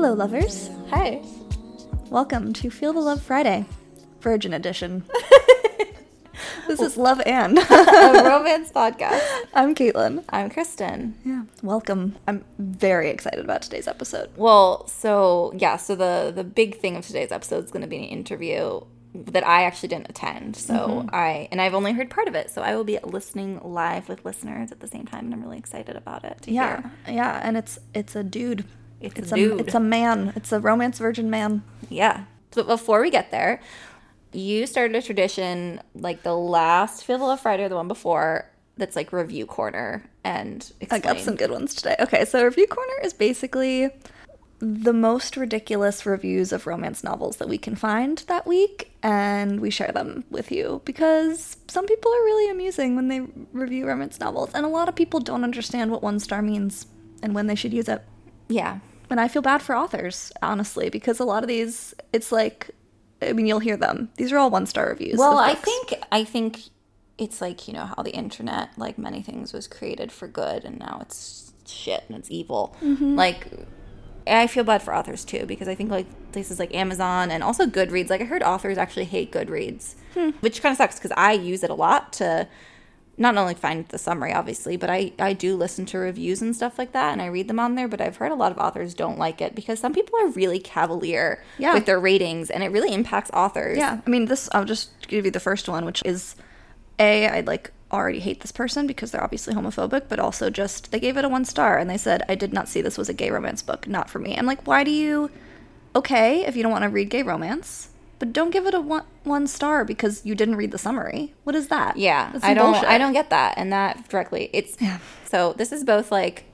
Hello, lovers. Hi. Welcome to Feel the Love Friday, Virgin Edition. this is Love and. a romance podcast. I'm Caitlin. I'm Kristen. Yeah. Welcome. I'm very excited about today's episode. Well, so yeah, so the the big thing of today's episode is going to be an interview that I actually didn't attend. So mm-hmm. I and I've only heard part of it. So I will be listening live with listeners at the same time, and I'm really excited about it. To Yeah, hear. yeah, and it's it's a dude. It's, It's a a it's a man. It's a romance virgin man. Yeah. But before we get there, you started a tradition like the last the Love Friday or the one before that's like review corner and I got some good ones today. Okay, so review corner is basically the most ridiculous reviews of romance novels that we can find that week, and we share them with you because some people are really amusing when they review romance novels, and a lot of people don't understand what one star means and when they should use it. Yeah. And I feel bad for authors, honestly, because a lot of these, it's like, I mean, you'll hear them. These are all one star reviews. Well, I think I think it's like you know how the internet, like many things, was created for good, and now it's shit and it's evil. Mm-hmm. Like, I feel bad for authors too because I think like places like Amazon and also Goodreads. Like I heard authors actually hate Goodreads, Hmm. which kind of sucks because I use it a lot to not only find the summary obviously but I, I do listen to reviews and stuff like that and i read them on there but i've heard a lot of authors don't like it because some people are really cavalier Yeah. with their ratings and it really impacts authors Yeah, I mean, this. I'll just give you the first one, which is a. I like already hate this person because they're obviously homophobic, but also just they gave it a one star and they said I did not see this was a gay romance book, not for me. I'm like, why do you? Okay, if you don't want to read gay romance, but don't give it a one one star because you didn't read the summary. What is that? Yeah, I don't. bullshit. I don't get that, and that directly. It's Yeah. so. This is both like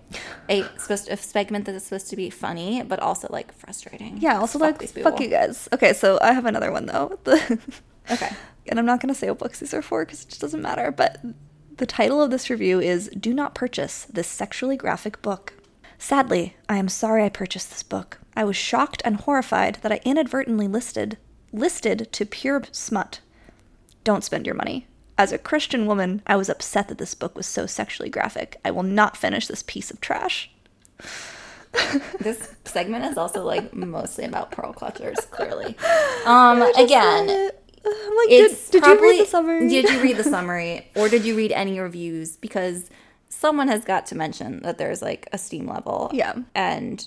a supposed a segment that is supposed to be funny, but also like frustrating. Yeah. Also, Fuck like, fuck you guys. Okay, so I have another one though. Okay. and I'm not going to say what books these are for because it just doesn't matter. But the title of this review is Do Not Purchase This Sexually Graphic Book. Sadly, I am sorry I purchased this book. I was shocked and horrified that I inadvertently listed listed to pure smut. Don't spend your money. As a Christian woman, I was upset that this book was so sexually graphic. I will not finish this piece of trash. This segment is also like mostly about pearl clutchers. Clearly. Um. Again, I'm like, did, it's did you probably- read the summary? Did you read the summary, or did you read any reviews? Because someone has got to mention that there's like a steam level. Yeah. And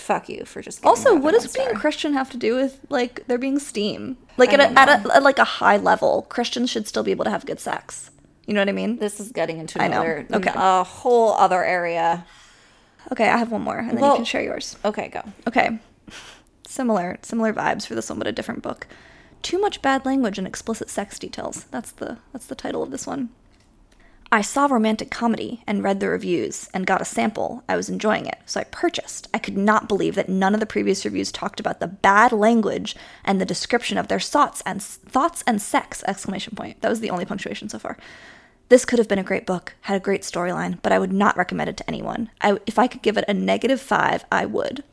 fuck you for just. Also, what does being. Christian have to do with like there being steam? Like at a, at, a, at like a high level, Christians should still be able to have good sex. You know what I mean? This is getting into another, Okay. a whole other area. Okay, I have one more, and then Well- you can share yours. Okay, go. Okay, similar similar vibes for this one, but a different book. Too much bad language and explicit sex details. That's the that's the title of this one. I saw romantic comedy and read the reviews and got a sample. I was enjoying it, so I purchased. I could not believe that none of the previous reviews talked about the bad language and the description of their thoughts and thoughts and sex! Exclamation point. That was the only punctuation so far. This could have been a great book, had a great storyline, but I would not recommend it to anyone. I, if I could give it a negative five, I would.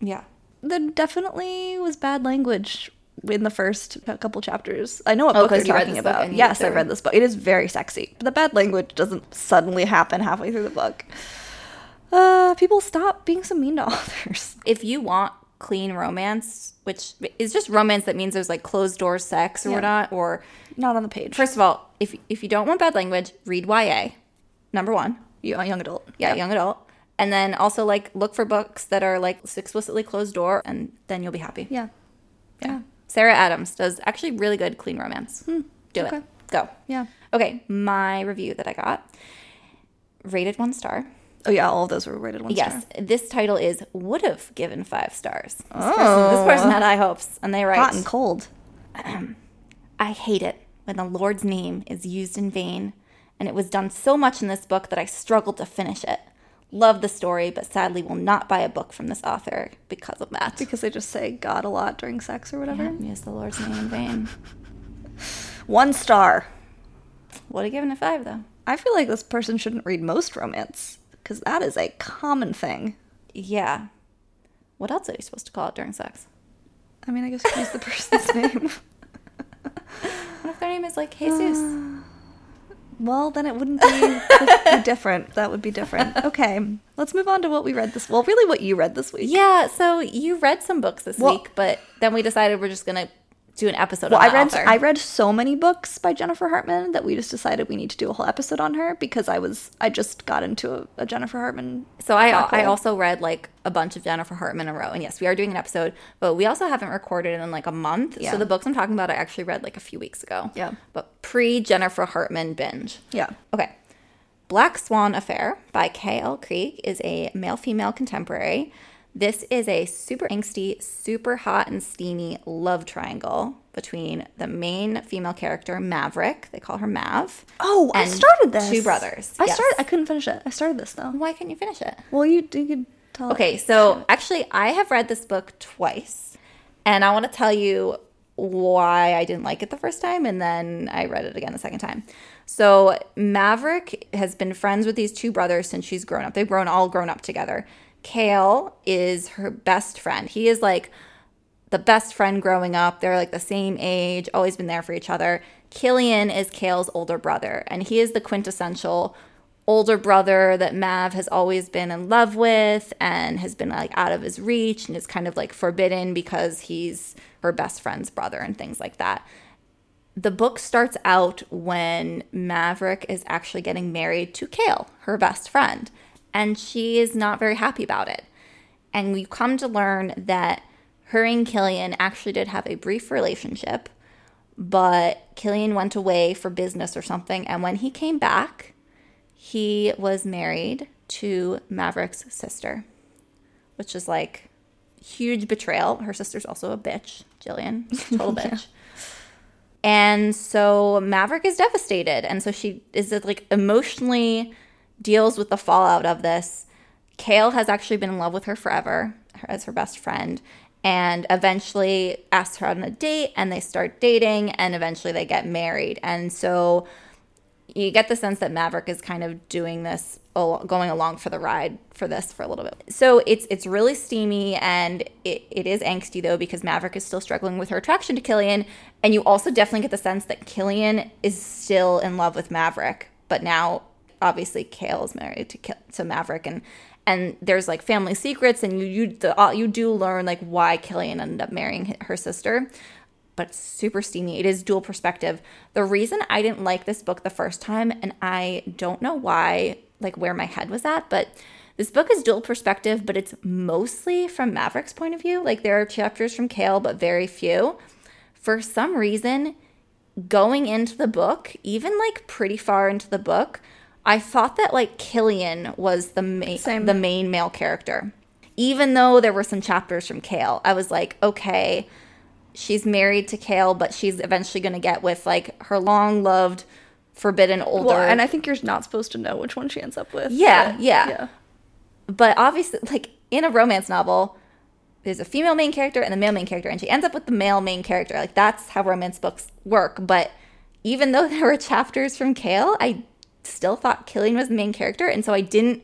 Yeah. There definitely was bad language in the first couple chapters. I know what Oh, book you're talking about. Yes, I read this book. It is very sexy. But the bad language doesn't suddenly happen halfway through the book. Uh, people stop being so mean to authors. If you want clean romance, which is just romance that means there's like closed door sex or Yeah. whatnot, or Not on the page. first of all, if if you don't want bad language, read YA. Number one. you, a young adult. Yeah, young adult. And then also like look for books that are like explicitly closed door and then you'll be happy. Yeah. Yeah. Sarah Adams does actually really good clean romance. Hmm, Do okay. it. Go. Yeah. Okay, my review that I got rated one star. Oh yeah, all of those were rated one Yes, star. Yes, this title is would have given five stars. This, person, this oh. person had high hopes, and they write, Hot and cold. "I hate it when the Lord's name is used in vain, and it was done so much in this book that I struggled to finish it. Love the story, but sadly will not buy a book from this author because of that. Because they just say God a lot during sex or whatever. Use the Lord's name in vain. One star. Would have given it five though. I feel like this person shouldn't read most romance because that is a common thing. Yeah. What else are you supposed to call it during sex? I mean, I guess use the person's name. What if their name is like Jesus? Well, then it wouldn't be, be different. That would be different. Okay, let's move on to what we read this. Well, really, what you read this week. Yeah, so you read some books this Well- week, but then we decided we're just gonna do an episode. Well, on I read author. I read so many books by Jennifer Hartmann that we just decided we need to do a whole episode on her because I was I just got into a, a Jennifer Hartmann. So I black I also read like a bunch of Jennifer Hartmann in a row, and yes, we are doing an episode, but we also haven't recorded in like a month. Yeah. So the books I'm talking about, I actually read like a few weeks ago. Yeah. but pre Jennifer Hartmann binge. Yeah. Okay. Black Swan Affair by K.L. Kreig is a male female contemporary. This is a super angsty, super hot and steamy love triangle between the main female character, Maverick. They call her Mav. Oh, I started this. Two brothers. I Yes. started. I couldn't finish it. I started this though. Why couldn't you finish it? Well, you you could tell. Okay, so actually, I have read this book twice, and I want to tell you why I didn't like it the first time, and then I read it again the second time. So Maverick has been friends with these two brothers since she's grown up. They've grown all grown up together. Kale is her best friend. He is like the best friend growing up. They're like the same age, always been there for each other. Killian is Kale's older brother, and he is the quintessential older brother that Mav has always been in love with and has been like out of his reach and is kind of like forbidden because he's her best friend's brother and things like that. The book starts out when Maverick is actually getting married to Kale, her best friend, and she is not very happy about it. And we come to learn that her and Killian actually did have a brief relationship, but Killian went away for business or something. And when he came back, he was married to Maverick's sister, which is like huge betrayal. Her sister's also a bitch, Jillian, total bitch. And so Maverick is devastated. And so she is like emotionally deals with the fallout of this. Kale has actually been in love with her forever as her best friend and eventually asks her on a date and they start dating and eventually they get married. And so you get the sense that Maverick is kind of doing this going along for the ride for this for a little bit. So it's it's really steamy and it, it is angsty though because Maverick is still struggling with her attraction to Killian and you also definitely get the sense that Killian is still in love with Maverick but now obviously Kale is married to to Maverick and and there's like family secrets and you you the, uh, you do learn like why Killian ended up marrying her sister but super steamy. It is dual perspective. The reason I didn't like this book the first time, and I don't know why, like where my head was at, but this book is dual perspective, but it's mostly from Maverick's point of view. Like there are chapters from Kale, but very few. For some reason, going into the book, even like pretty far into the book, I thought that like Killian was the main Same. the main male character. Even though there were some chapters from Kale, I was like, okay, she's married to Kale, but she's eventually going to get with like her long loved, forbidden older. Well, and I think you're not supposed to know which one she ends up with. Yeah, but- yeah. but obviously, like in a romance novel, there's a female main character and a male main character, and she ends up with the male main character. Like that's how romance books work. But even though there were chapters from Kale, I still thought Killian was the main character, and so I didn't,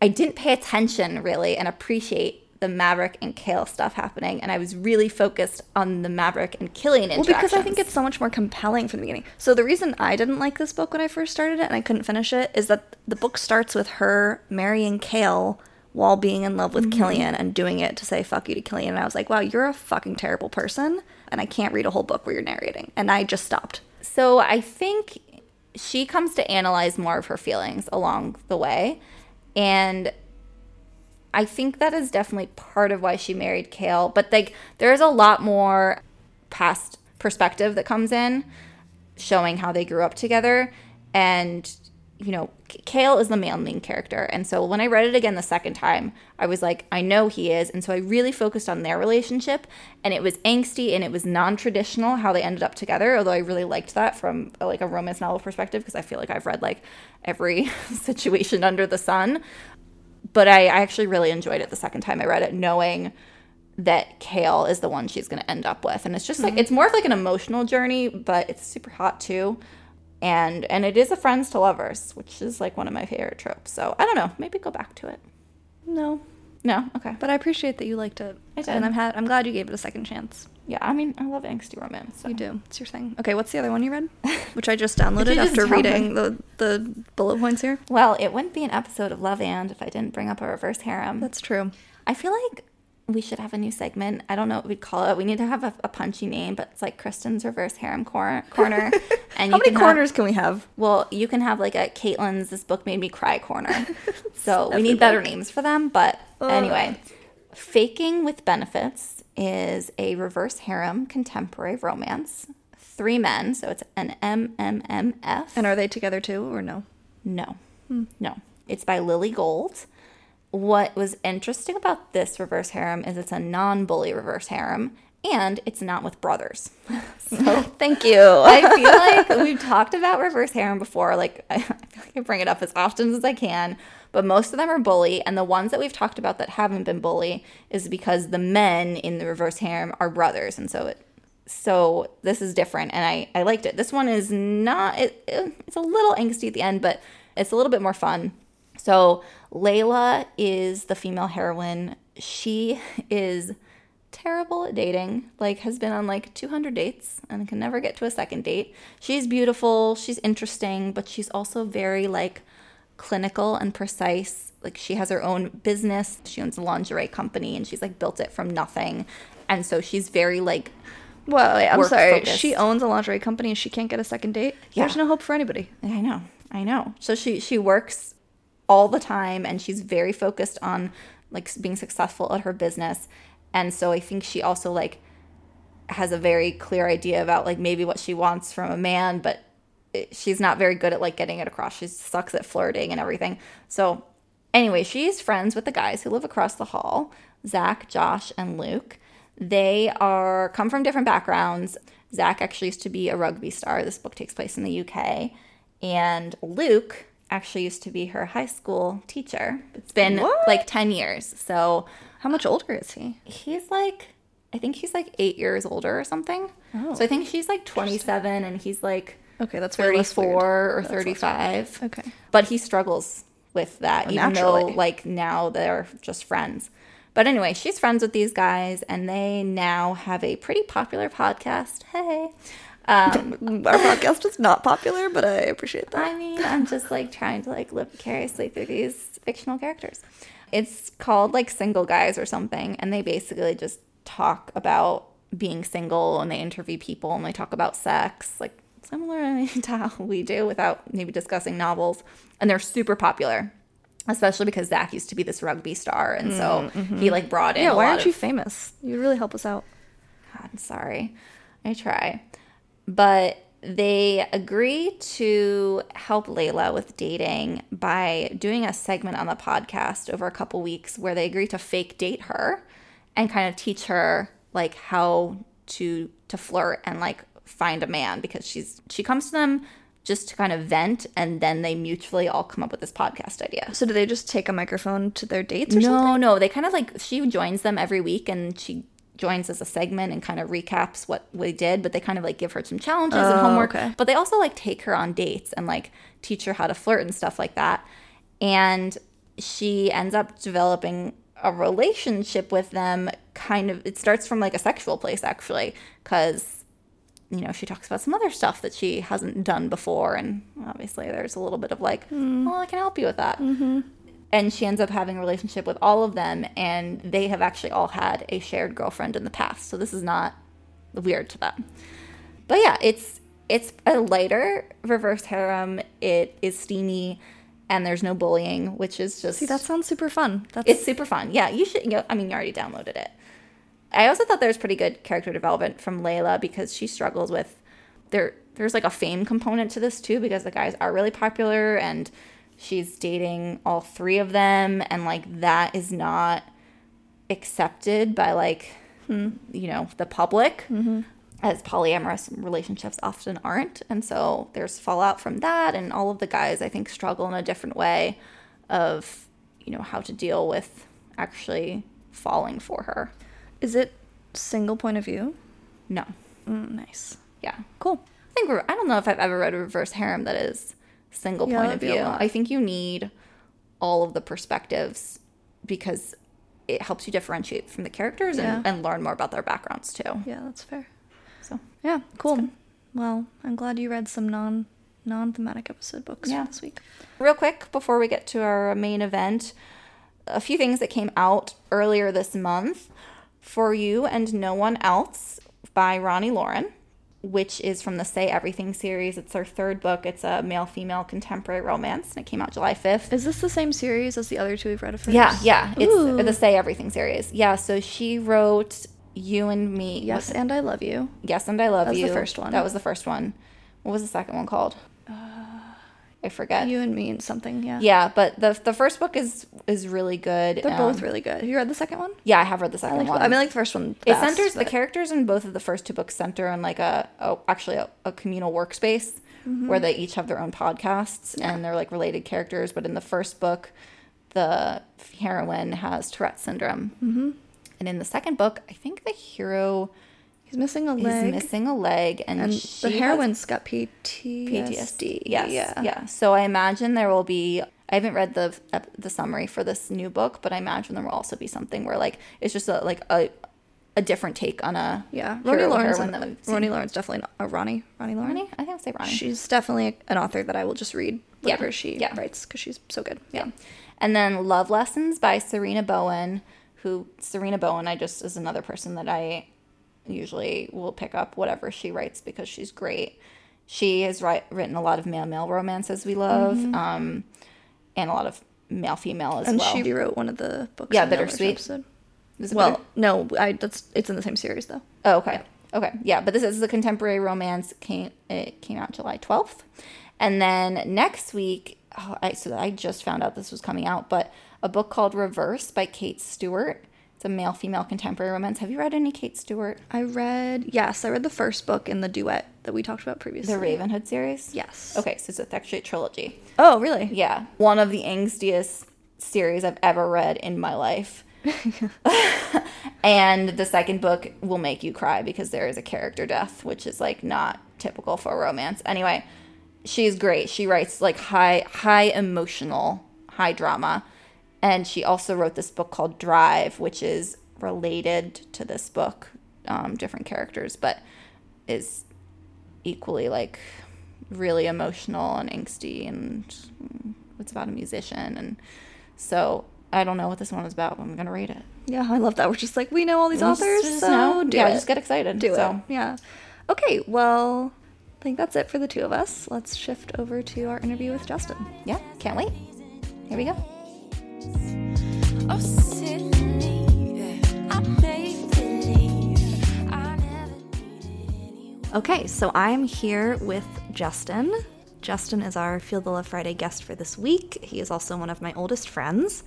I didn't pay attention really and appreciate the Maverick and Kale stuff happening, and I was really focused on the Maverick and Killian Well, because I think it's so much more compelling from the beginning. So the reason I didn't like this book when I first started it and I couldn't finish it is that the book starts with her marrying Kale while being in love with mm-hmm. Killian and doing it to say fuck you to Killian. And I was like, wow, you're a fucking terrible person, and I can't read a whole book where you're narrating. And I just stopped. So I think she comes to analyze more of her feelings along the way. And I think that is definitely part of why she married Kale. But like there's a lot more past perspective that comes in showing how they grew up together. And you know, Kale is the male main character. And so when I read it again the second time, I was like, I know he is. And so I really focused on their relationship. And it was angsty and it was non traditional how they ended up together. Although I really liked that from uh, like a romance novel perspective because I feel like I've read like every situation under the sun. But I, I actually really enjoyed it the second time I read it, knowing that Kale is the one she's going to end up with. And it's just like, it's more of like an emotional journey, but it's super hot too and and it is a friends to lovers which is like one of my favorite tropes so i don't know maybe go back to it No. No, okay. But I appreciate that you liked it. I did. And I'm ha- I'm glad you gave it a second chance. Yeah, I mean, I love angsty romance. So. You do. It's your thing. Okay, what's the other one you read? Which I just downloaded just after reading the the bullet points here. Well, it wouldn't be an episode of Love and if I didn't bring up a reverse harem. That's true. I feel like we should have a new segment. I don't know what we'd call it. We need to have a, a punchy name, but it's like Kristen's reverse harem cor- corner. And How many can have- corners can we have? well, you can have like a Caitlin's "This book made me cry" corner. so we need better names for them. But Ugh. anyway, faking with benefits is a reverse harem contemporary romance. Three men, so it's an MMMF. And are they together too, or no? No, hmm. no. It's by Lily Gold. What was interesting about this reverse harem is it's a non bully reverse harem and it's not with brothers. so Thank you. I feel like we've talked about reverse harem before. Like, I feel like I bring it up as often as I can, but most of them are bully. And the ones that we've talked about that haven't been bully is because the men in the reverse harem are brothers. And so it, so this is different and I, I liked it. This one is not, it, it- it's a little angsty at the end, but it's a little bit more fun. So Layla is the female heroine. She is terrible at dating, like has been on like 200 dates and can never get to a second date. She's beautiful, she's interesting, but she's also very like clinical and precise. Like she has her own business. She owns a lingerie company and she's like built it from nothing. And so she's very like Well, wait, I'm sorry. focused. She owns a lingerie company and she can't get a second date. Yeah. There's no hope for anybody. I know. I know. So she she works all the time and she's very focused on like being successful at her business. And so I think she also like has a very clear idea about like maybe what she wants from a man, but she's not very good at like getting it across. She sucks at flirting and everything. So anyway, she's friends with the guys who live across the hall, Zach, Josh, and Luke. They are come from different backgrounds. Zach actually used to be a rugby star. This book takes place in the UK. And Luke actually used to be her high school teacher. It's been What? like 10 years. So How much older is he? he's like, I think he's like eight years older or something. Oh. So I think she's like 27 and he's like Okay, that's very 34 or That's 35. Okay. But he struggles with that, Oh, even naturally. though like now they're just friends. But anyway, she's friends with these guys, and they now have a pretty popular podcast. Hey, um, Our podcast is not popular, but I appreciate that. I mean, I'm just like trying to like live vicariously through these fictional characters. It's called like Single Guys or something, and they basically just talk about being single and they interview people and they talk about sex, like similar to how we do without maybe discussing novels. And they're super popular, especially because Zach used to be this rugby star, and so he like brought in. yeah, why aren't of- you famous? You really help us out. God, I'm sorry. I try. But they agree to help Layla with dating by doing a segment on the podcast over a couple weeks where they agree to fake date her and kind of teach her like how to to flirt and like find a man because she's she comes to them just to kind of vent and then they mutually all come up with this podcast idea. So do they just take a microphone to their dates or something? No, no. They kind of like she joins them every week and she joins as a segment and kind of recaps what we did, but they kind of like give her some challenges and Oh, homework. okay. But they also like take her on dates and like teach her how to flirt and stuff like that. And she ends up developing a relationship with them kind of it starts from like a sexual place actually cuz you know, she talks about some other stuff that she hasn't done before. And obviously, there's a little bit of like, hmm. well, I can help you with that. Mm-hmm. And she ends up having a relationship with all of them. And they have actually all had a shared girlfriend in the past. So this is not weird to them. But yeah, it's it's a lighter reverse harem. It is steamy, and there's no bullying, which is just See, that sounds super fun. That's it's super fun. Yeah, you should. You know, I mean, you already downloaded it. I also thought there was pretty good character development from Layla because she struggles with there. There's like a fame component to this too because the guys are really popular and she's dating all three of them and like that is not accepted by like you know the public as polyamorous relationships often aren't and so there's fallout from that and all of the guys i think struggle in a different way of you know how to deal with actually falling for her Is it single point of view? no Mm, nice. yeah Cool. i think we're, i don't know if i've ever read a reverse harem that is single Yeah, point of that'd be a view i think you need all of the perspectives because it helps you differentiate from the characters Yeah. and, and learn more about their backgrounds too. Yeah, that's fair. So Yeah, cool. Well, I'm glad you read some non non thematic episode books Yeah. this week. Real quick before we get to our main event, a few things that came out earlier this month. For You and No One Else by Roni Loren, which is from the Say Everything series. It's her third book. It's a male female contemporary romance, and it came out July 5th. Is this the same series as the other two we've read of hers? Yeah, yeah. It's Ooh. the Say Everything series. Yeah, so she wrote You and Me. Yes, and I love you. Yes, and I Love That was You. the first one. That was the first one. What was the second one called? I forget. You and me and something. Yeah. Yeah, but the the first book is is really good. They're Um, both really good. Have you read the second one? Yeah, I have read the I second like. one. I mean, like the first one. it best, centers the characters in both of the first two books center on like a, a actually a, a communal workspace Mm-hmm. where they each have their own podcasts and they're like related characters. But in the first book, the heroine has Tourette syndrome, mm-hmm. and in the second book, I think the hero He's missing a leg. missing a leg, and, and the heroine's got PTSD. PTSD. Yes. Yeah. Yeah. So I imagine there will be. I haven't read the the summary for this new book, but I imagine there will also be something where like it's just a like a a different take on a Yeah. Ronnie Lawrence. heroine that we've seen. Ronnie Lawrence definitely not. Uh, Ronnie. Ronnie Lawrence. Ronnie? I think I'll say Ronnie. She's definitely an author that I will just read whatever Yeah. she Yeah. writes because she's so good. yeah. And then Love Lessons by Sarina Bowen, who Sarina Bowen I just is another person that I usually will pick up whatever she writes because she's great. She has write, written a lot of male male romances we love, um, and a lot of male female as And well. she wrote one of the books. Yeah, the Bittersweet. episode. Is it Well, better? no, I that's it's in the same series though. Oh, okay. Okay. Yeah, but this is a contemporary romance. Came it came out July twelfth, and then next week. Oh, I so I just found out this was coming out, but a book called Reverse by Kate Stewart. It's a male female contemporary romance. Have you read any Kate Stewart? I read yes, I read the first book in the duet that we talked about previously. The Ravenhood series. Yes. Okay, so it's actually a trilogy. Oh, really? Yeah, one of the angstiest series I've ever read in my life. and the second book will make you cry because there is a character death, which is like not typical for a romance. Anyway, she's great. She writes like high high emotional, high drama. And she also wrote this book called Drive, which is related to this book, um, different characters, but is equally like really emotional and angsty and mm, it's about a musician and so I don't know what this one is about, but I'm gonna read it. Yeah, I love that. We're just like we know all these Just- authors, just so know. do yeah, it. just get excited. do so. it. Yeah. Okay. Well, I think that's it for the two of us. Let's shift over to our interview with Justin. Yeah, can't wait. Here we go. Okay, so I'm here with Justin. Justin is our Feel the Love Friday guest for this week. He is also one of my oldest friends,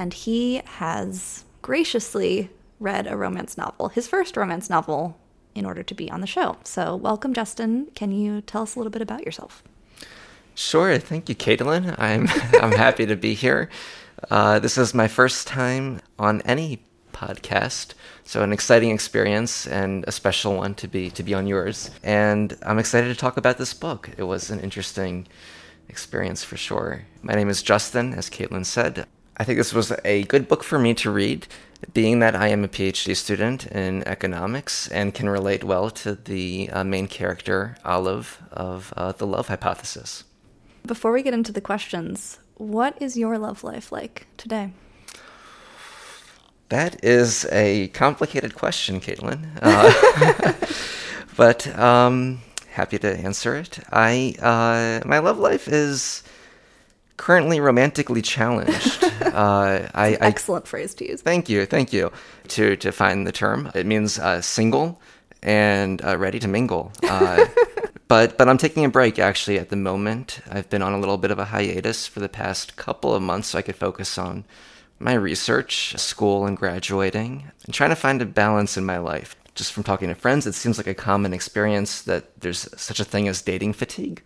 and he has graciously read a romance novel, his first romance novel, in order to be on the show. So, welcome, Justin. Can you tell us a little bit about yourself? Sure, thank you, Caitlin. I'm I'm happy to be here. Uh, this is my first time on any podcast, so an exciting experience and a special one to be to be on yours. And I'm excited to talk about this book. It was an interesting experience for sure. My name is Justin, as Caitlin said. I think this was a good book for me to read, being that I am a PhD student in economics and can relate well to the uh, main character, Olive, of uh, the love hypothesis. Before we get into the questions, what is your love life like today? That is a complicated question, Caitlin. Uh, but um, happy to answer it. I uh, my love life is currently romantically challenged. uh, I, I Excellent phrase to use. Thank you, thank you. To to find the term, it means uh, single and uh, ready to mingle. But but I'm taking a break actually at the moment. I've been on a little bit of a hiatus for the past couple of months, so I could focus on my research, school, and graduating, and trying to find a balance in my life. Just from talking to friends, it seems like a common experience that there's such a thing as dating fatigue.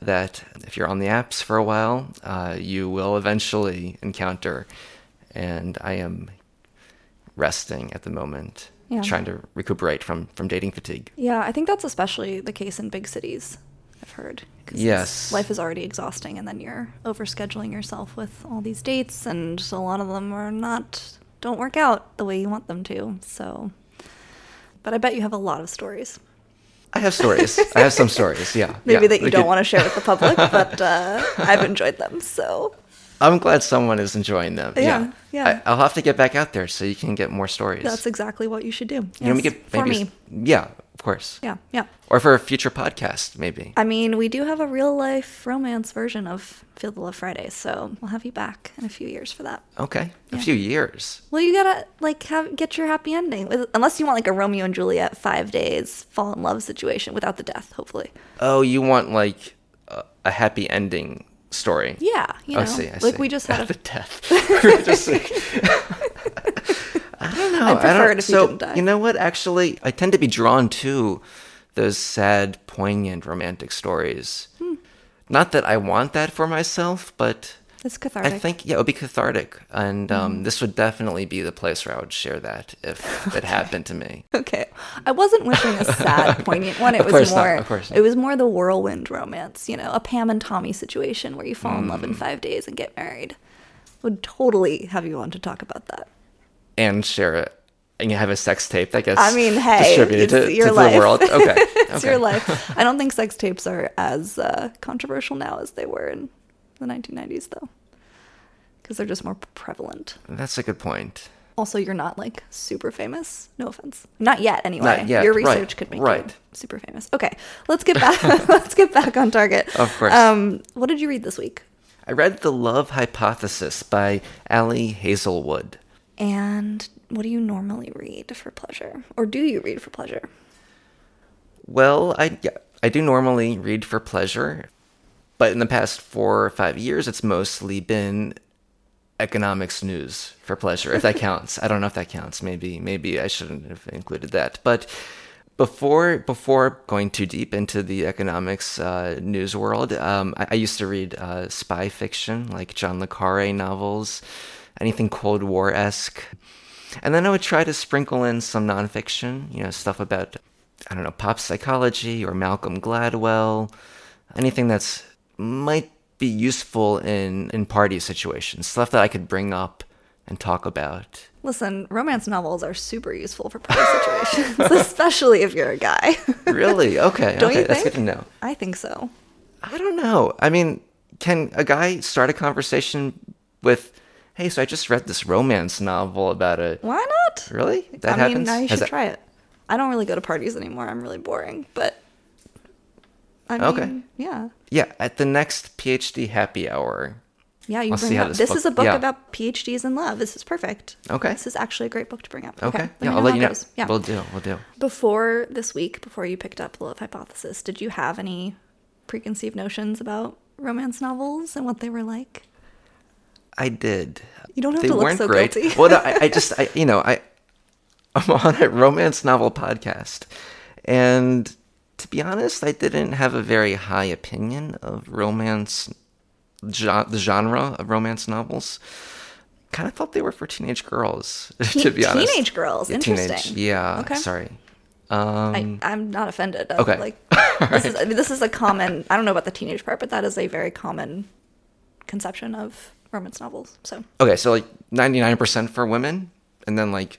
That if you're on the apps for a while, uh, you will eventually encounter. And I am resting at the moment, Yeah. trying to recuperate from from dating fatigue. Yeah, I think that's especially the case in big cities. I've heard. Yes. life is already exhausting, and then you're overscheduling yourself with all these dates, and a lot of them are not don't work out the way you want them to. So, but I bet you have a lot of stories. I have stories. I have some stories. Yeah. Maybe yeah. that you don't could- want to share with the public, but uh, I've enjoyed them. So, I'm glad someone is enjoying them. Yeah, yeah. I, I'll have to get back out there so you can get more stories. that's exactly what you should do. you know, we Yes, could for maybe me. Yeah, of course. Yeah, yeah. Or for a future podcast, maybe. I mean, we do have a real life romance version of Feel the Love Friday, so we'll have you back in a few years for that. Okay, a few years. Well, you gotta like have get your happy ending, unless you want like a Romeo and Juliet five days fall in love situation without the death, hopefully. Oh, you want like a, a happy ending story? Yeah, you know, I see. I like see. we just had the a death. Just like- I don't know. I prefer it if you so, didn't die. You know what? Actually, I tend to be drawn to those sad, poignant romantic stories. Hmm. Not that I want that for myself, but it's cathartic. I think yeah, it would be cathartic, and um, Mm-hmm. this would definitely be the place where I would share that if it happened to me. Okay, I wasn't wishing a sad, poignant one. It Of was course not, more. of course not. It was more the whirlwind romance. You know, a Pam and Tommy situation where you fall in love Mm. in five days and get married. Would totally have you on to talk about that. and share it. And you have a sex tape that gets I mean, hey, distributed it's to, your to life. the world. Okay. it's okay. your life. I don't think sex tapes are as uh, controversial now as they were in the 1990s, though, because they're just more prevalent. That's a good point. Also, you're not like super famous. No offense. Not yet, anyway. Not yet, Your right, research could make you super famous. Okay, let's get back. let's get back on target. Of course. Um, what did you read this week? I read The Love Hypothesis by Ali Hazelwood. And what do you normally read for pleasure, or do you read for pleasure? Well, I yeah, I do normally read for pleasure, but in the past four or five years, it's mostly been economics news for pleasure. If that counts, I don't know if that counts. Maybe maybe I shouldn't have included that. But before before going too deep into the economics uh, news world, um, I, I used to read uh, spy fiction like John le Carre novels, anything Cold War esque. And then I would try to sprinkle in some nonfiction, you know, stuff about, I don't know, pop psychology or Malcolm Gladwell, anything that's might be useful in, in party situations, stuff that I could bring up and talk about. Listen, romance novels are super useful for party situations, especially if you're a guy. Really? Okay. Don't okay, you that's think? good to know. I think so. I don't know. I mean, can a guy start a conversation with, hey, so I just read this romance novel about a. Why not? Really? That I happens? mean, now you Has should that- try it. I don't really go to parties anymore. I'm really boring, but I mean, Okay. yeah, Yeah, at the next PhD happy hour. yeah. You I'll bring up. this This, book- is a book yeah. about PhDs in love. This is perfect. Okay. This is actually a great book to bring up. Okay. Let Yeah, I'll let you know. goes. Yeah. We'll do. We'll do. Before this week, before you picked up the Love Hypothesis, did you have any preconceived notions about romance novels and what they were like? I did. You don't have they to look so great. guilty. well, no, I, I just, I, you know, I, I'm on a romance novel podcast, and to be honest, I didn't have a very high opinion of romance, the genre of romance novels. Kind of thought they were for teenage girls, to be honest. teenage girls, Yeah, interesting. yeah. Okay. Sorry. Um, I, I'm not offended. I'm Okay. Like this is I mean, this is a common. I don't know about the teenage part, but that is a very common conception of romance novels. So Okay, so like 99% for women, and then like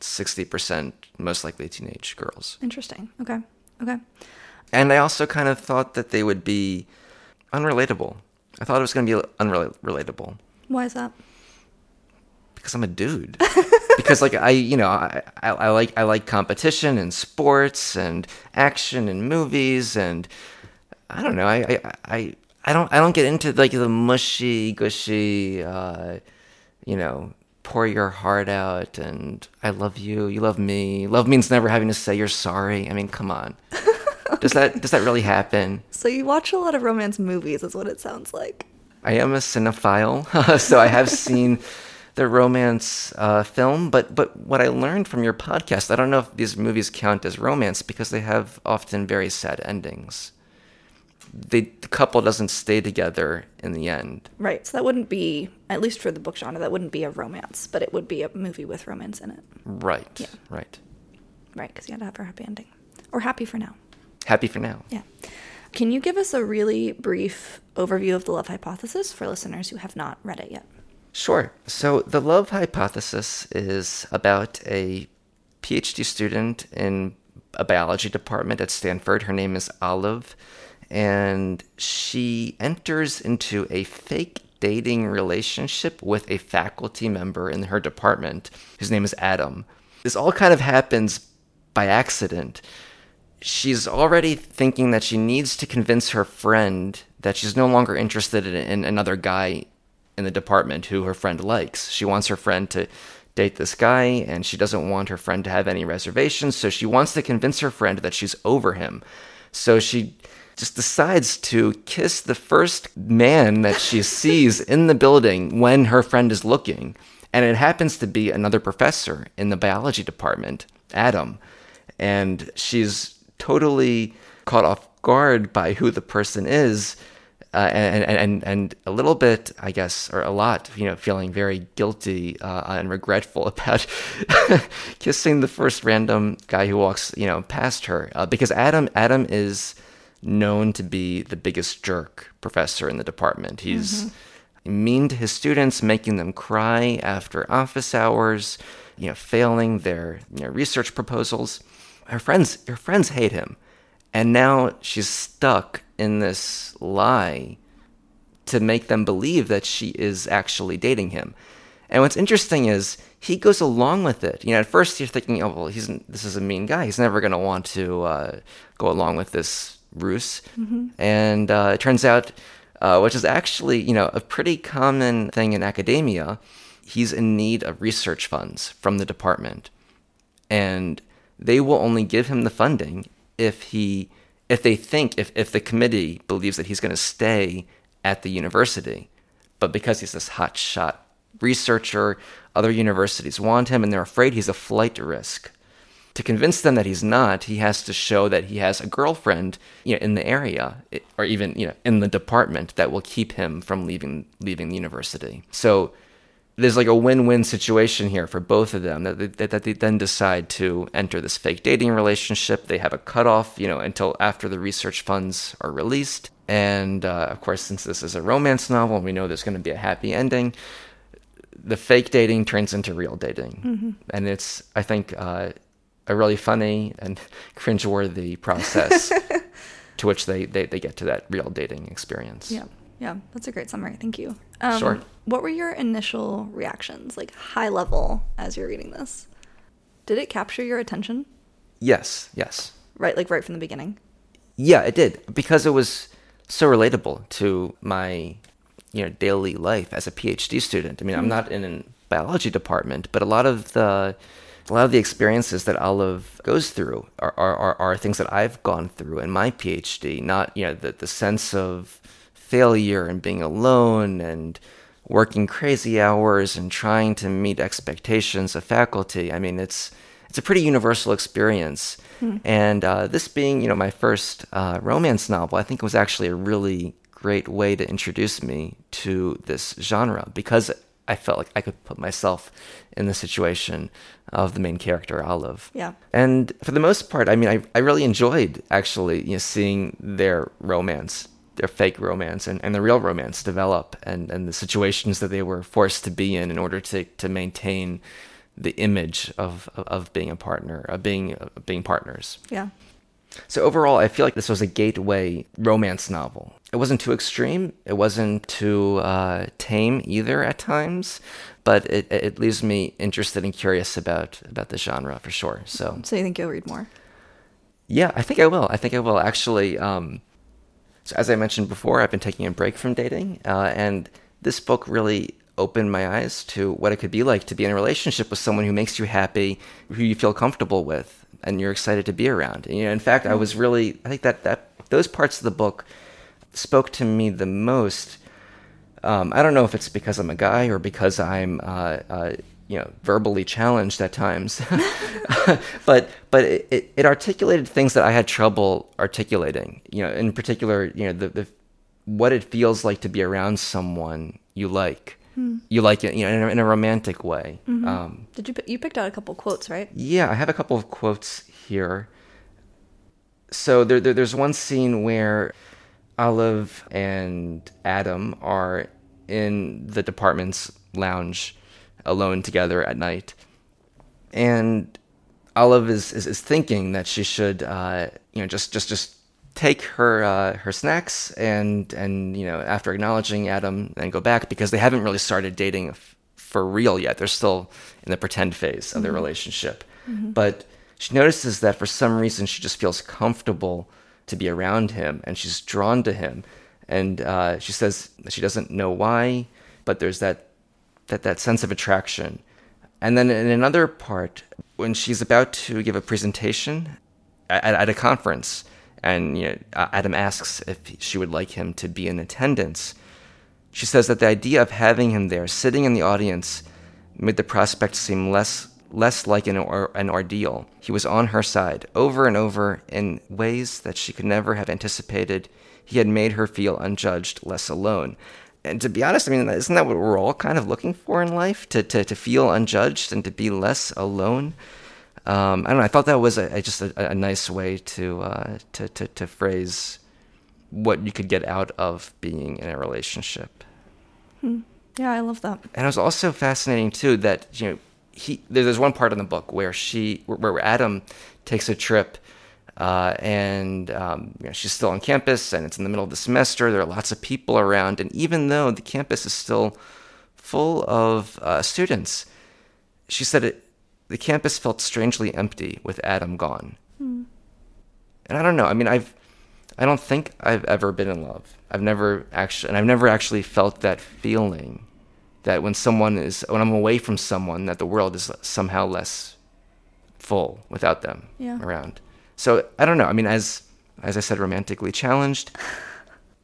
60% most likely teenage girls. interesting. Okay. Okay. And I also kind of thought that they would be unrelatable. I thought it was going to be unrelatable Why is that? because I'm a dude. because like I, you know, I, I, I like I like competition and sports and action and movies and I don't know. I I, I, I don't I don't get into like the mushy gushy, uh, you know, pour your heart out and I love you, you love me. Love means never having to say you're sorry. I mean, come on. Does that does that really happen? So you watch a lot of romance movies, is what it sounds like. I am a cinephile, so I have seen the romance uh, film. But but what I learned from your podcast, I don't know if these movies count as romance because they have often very sad endings. They, the couple doesn't stay together in the end. Right. So that wouldn't be, at least for the book genre, that wouldn't be a romance, but it would be a movie with romance in it. Right. Yeah. Right. Right. Because you had to have a happy ending. Or happy for now. Happy for now. Yeah. Can you give us a really brief overview of the love hypothesis for listeners who have not read it yet? Sure. So the love hypothesis is about a PhD student in a biology department at Stanford. Her name is Olive, and she enters into a fake dating relationship with a faculty member in her department whose name is Adam. This all kind of happens by accident. She's already thinking that she needs to convince her friend that she's no longer interested in, another guy in the department who her friend likes. She wants her friend to date this guy and she doesn't want her friend to have any reservations, so she wants to convince her friend that she's over him. So she just decides to kiss the first man that she sees in the building when her friend is looking. And it happens to be another professor in the biology department, Adam. And she's totally caught off guard by who the person is. Uh, and, and, and, and a little bit, I guess, or a lot, you know, feeling very guilty uh, and regretful about kissing the first random guy who walks, you know, past her. Uh, because Adam, Adam is known to be the biggest jerk professor in the department. He's mean to his students, making them cry after office hours, you know, failing their you know, research proposals. Her friends, her friends hate him, and now she's stuck in this lie to make them believe that she is actually dating him. And what's interesting is he goes along with it. You know, at first you're thinking, oh well, he's this is a mean guy. He's never going to want to uh, go along with this ruse. And uh, it turns out, uh, which is actually you know a pretty common thing in academia, he's in need of research funds from the department, and they will only give him the funding if he if they think if, if the committee believes that he's going to stay at the university. But because he's this hot shot researcher other universities want him and they're afraid he's a flight risk to convince them that he's not he has to show that he has a girlfriend you know, in the area or even you know in the department that will keep him from leaving leaving the university. So there's like a win-win situation here for both of them that they, that, they then decide to enter this fake dating relationship. They have a cutoff you know until after the research funds are released. And uh, of course since this is a romance novel and we know there's going to be a happy ending. The fake dating turns into real dating. And it's i think uh, a really funny and cringeworthy process to which they, they, they get to that real dating experience Yeah. Yeah. That's a great summary. Thank you. Um, Sure. What were your initial reactions, like high level, as you're reading this? Did it capture your attention? yes yes Right, like right from the beginning. Yeah, it did because it was so relatable to my you know daily life as a PhD student. I mean, I'm not in a biology department, but a lot of the a lot of the experiences that Olive goes through are, are, are, are things that I've gone through in my PhD. Not you know the the sense of failure and being alone and working crazy hours and trying to meet expectations of faculty. I mean, it's it's a pretty universal experience. And uh, this being, you know, my first uh, romance novel, I think it was actually a really great way to introduce me to this genre because I felt like I could put myself in the situation of the main character, Olive. Yeah. And for the most part, I mean, I, I really enjoyed actually you know, seeing their romance, their fake romance, and, and the real romance develop, and, and the situations that they were forced to be in in order to, to maintain the image of, of, of being a partner, of being, of being partners. Yeah. So overall, I feel like this was a gateway romance novel. It wasn't too extreme. It wasn't too uh, tame either at times, but it, it leaves me interested and curious about about the genre for sure. So So you think you'll read more? yeah, I think I will. I think I will actually. Um, so as I mentioned before, I've been taking a break from dating, uh, and this book really opened my eyes to what it could be like to be in a relationship with someone who makes you happy, who you feel comfortable with, and you're excited to be around. And, you know, in fact, I was really. I think that that those parts of the book spoke to me the most. Um, I don't know if it's because I'm a guy or because I'm, uh, uh, you know, verbally challenged at times, but but it, it, articulated things that I had trouble articulating. You know, in particular, you know, the, the what it feels like to be around someone you like. You like it, you know, in a, in a romantic way. Um, Did you you picked out a couple quotes, right? yeah, I have a couple of quotes here. So there, there, there's one scene where Olive and Adam are in the department's lounge alone together at night. And Olive is, is, is thinking that she should, uh, you know, just, just, just take her, uh, her snacks and, and, you know, after acknowledging Adam, then go back because they haven't really started dating f- for real yet. They're still in the pretend phase of their relationship. But she notices that for some reason she just feels comfortable to be around him and she's drawn to him. And uh, she says that she doesn't know why, but there's that that that sense of attraction. And then in another part, when she's about to give a presentation at, at a conference, and you know, uh, Adam asks if she would like him to be in attendance, she says that the idea of having him there, sitting in the audience, made the prospect seem less less like an, or, an ordeal. He was on her side over and over in ways that she could never have anticipated. He had made her feel unjudged, less alone. And to be honest, I mean, isn't that what we're all kind of looking for in life? To, to, to feel unjudged and to be less alone? Um, I don't know. I thought that was a, a, just a, a nice way to, uh, to, to, to phrase what you could get out of being in a relationship. Yeah, I love that. And it was also fascinating too that you know he there's one part in the book where she where, where Adam takes a trip uh, and um, you know, she's still on campus and it's in the middle of the semester. There are lots of people around, and even though the campus is still full of uh, students, she said it the campus felt strangely empty with Adam gone. Hmm. And I don't know. I mean, I've I don't think I've ever been in love. I've never actually, and I've never actually felt that feeling that when someone is, when I'm away from someone, that the world is somehow less full without them Yeah. around. So I don't know. I mean, as as I said, romantically challenged.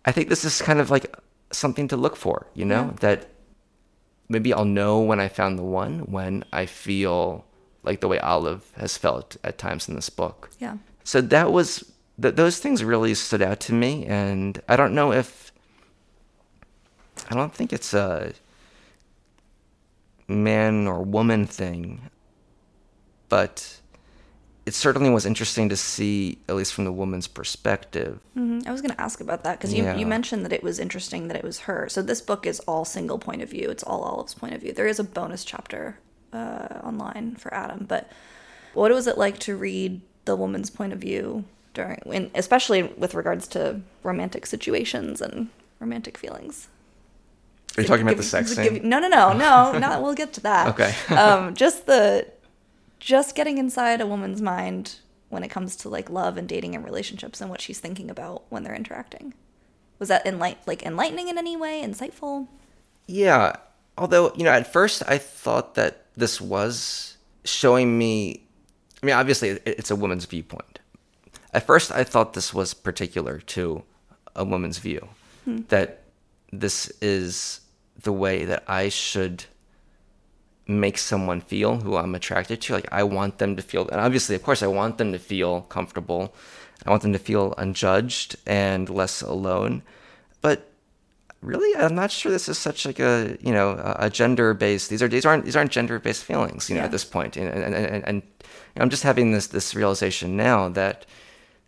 I think this is kind of like something to look for. You know Yeah. that maybe I'll know when I found the one when I feel like the way Olive has felt at times in this book Yeah. so that was th- those things really stood out to me and i don't know if i don't think it's a man or woman thing but it certainly was interesting to see at least from the woman's perspective hmm I was going to ask about that because Yeah. you, you mentioned that it was interesting that it was her. So this book is all single point of view. It's all Olive's point of view. There is a bonus chapter uh, online for Adam, but what was it like to read the woman's point of view during, in, especially with regards to romantic situations and romantic feelings? are you talking about Give- the sex give- scene No, no, no, no. Not. We'll get to that. Okay. um, just the, just getting inside a woman's mind when it comes to like love and dating and relationships and what she's thinking about when they're interacting. Was that enlight like enlightening in any way? Insightful? Yeah. Although, you know, at first I thought that this was showing me, I mean, obviously it's a woman's viewpoint. At first I thought this was particular to a woman's view, hmm. that this is the way that I should make someone feel who I'm attracted to. Like I want them to feel, and obviously, of course, I want them to feel comfortable. I want them to feel unjudged and less alone. Really, I'm not sure this is such like a you know a, gender based. These are these aren't these aren't gender based feelings. You know, Yeah. at this point, and and, and, and I'm just having this this realization now that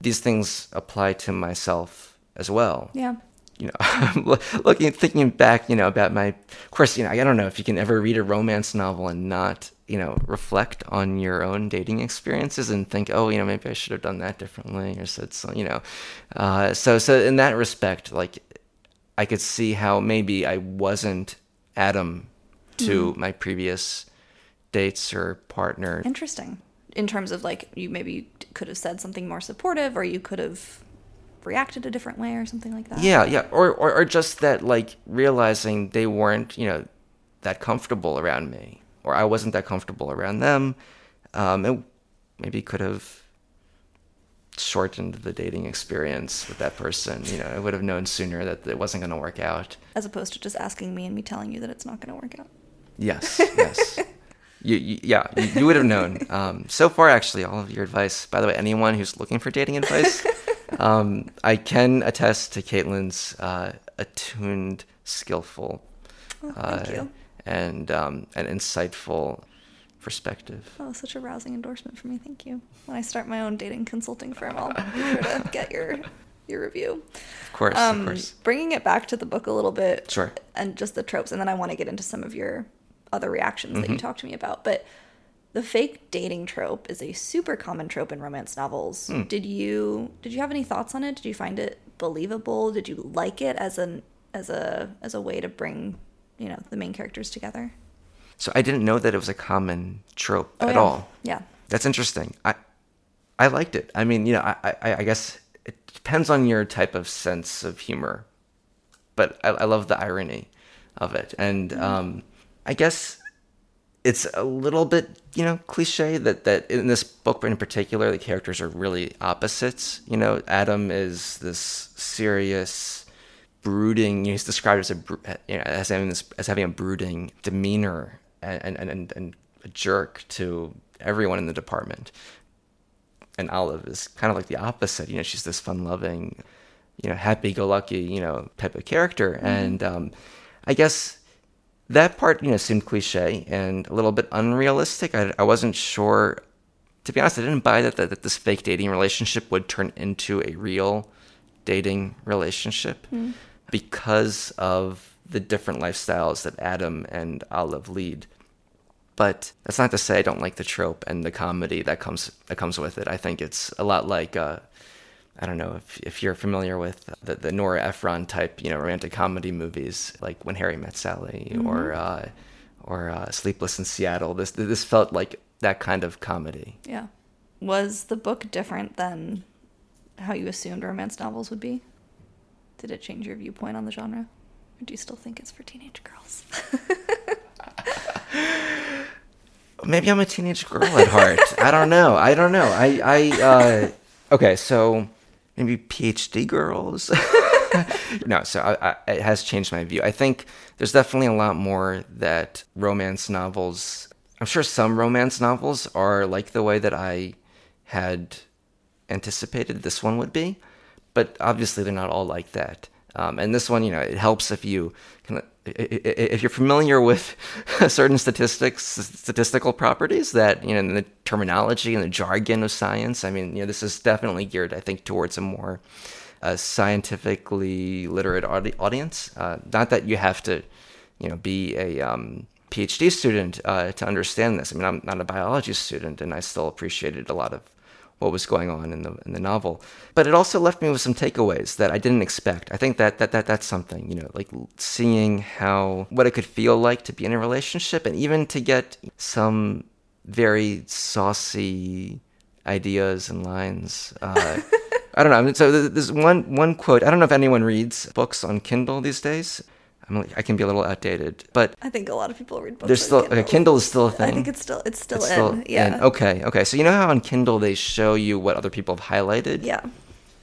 these things apply to myself as well Yeah. you know, looking, thinking back, you know, about my, of course, you know, I don't know if you can ever read a romance novel and not, you know, reflect on your own dating experiences and think, oh, you know, maybe I should have done that differently or said so, you know, uh, so, so in that respect, like, I could see how maybe I wasn't Adam to my previous dates or partner. Interesting. In terms of like you maybe could have said something more supportive or you could have reacted a different way or something like that. Yeah, yeah, or, or or just that like realizing they weren't you know that comfortable around me, or I wasn't that comfortable around them. Um, it maybe could have shortened the dating experience with that person. You know, I would have known sooner that it wasn't going to work out. As opposed to just asking me and me telling you that it's not going to work out. Yes, yes. You, you, yeah, you, you would have known. Um, so far, actually, all of your advice. By the way, anyone who's looking for dating advice, um, I can attest to Caitlin's uh, attuned, skillful, Oh, uh, and um, an insightful perspective. Oh, such a rousing endorsement for me. Thank you. When I start my own dating consulting firm, I'll be sure to get your your review. Of course, Um, of course. Bringing it back to the book a little bit. Sure. and just the tropes, and then I want to get into some of your other reactions that Mm-hmm. you talked to me about. But the fake dating trope is a super common trope in romance novels. Hmm. Did you did you have any thoughts on it? Did you find it believable? Did you like it as an as a as a way to bring you know the main characters together? So I didn't know that it was a common trope Oh, at yeah. all. Yeah. That's interesting. I I liked it. I mean, you know, I, I, I guess it depends on your type of sense of humor, but I, I love the irony of it, and um, I guess it's a little bit you know cliche that that in this book in particular the characters are really opposites. You know, Adam is this serious. Brooding, you know, he's described as a you know, as having this as having a brooding demeanor and and, and, and a jerk to everyone in the department and Olive is kind of like the opposite. You know, she's this fun-loving, you know, happy-go-lucky, you know, type of character. And um, I guess that part, you know, seemed cliche and a little bit unrealistic. I, I wasn't sure. To be honest, I didn't buy that, that that this fake dating relationship would turn into a real dating relationship because of the different lifestyles that Adam and Olive lead but that's not to say I don't like the trope and the comedy that comes that comes with it. I think it's a lot like uh, I don't know if if you're familiar with the, the Nora Ephron type, you know, romantic comedy movies like When Harry Met Sally or uh, or uh, Sleepless in Seattle. This this felt like that kind of comedy. Yeah. Was the book different than how you assumed romance novels would be? Did it change your viewpoint on the genre? Or do you still think it's for teenage girls? Maybe I'm a teenage girl at heart. I don't know. I don't know. I I uh, okay. So maybe PhD girls. no, so I, I, it has changed my view. I think there's definitely a lot more that romance novels. I'm sure some romance novels are like the way that I had anticipated this one would be, but obviously they're not all like that. Um, and this one, you know, it helps if you can, if you're familiar with certain statistics, statistical properties that you know, the terminology and the jargon of science. I mean, you know, this is definitely geared, I think, towards a more uh, scientifically literate audi- audience. Uh, not that you have to, you know, be a um, PhD student uh, to understand this. I mean, I'm not a biology student, and I still appreciated a lot of what was going on in the in the novel. But it also left me with some takeaways that I didn't expect. I think that that, that that's something, you know, like seeing how what it could feel like to be in a relationship and even to get some very saucy ideas and lines. Uh, I don't know. I mean, so th- there's one one quote. I don't know if anyone reads books on Kindle these days. I'm like, I can be a little outdated, but I think a lot of people read books. there's still Kindle. okay, Kindle is still a thing. I think it's still it's still It's in. yeah. in. Okay, okay. So you know how on Kindle they show you what other people have highlighted? Yeah.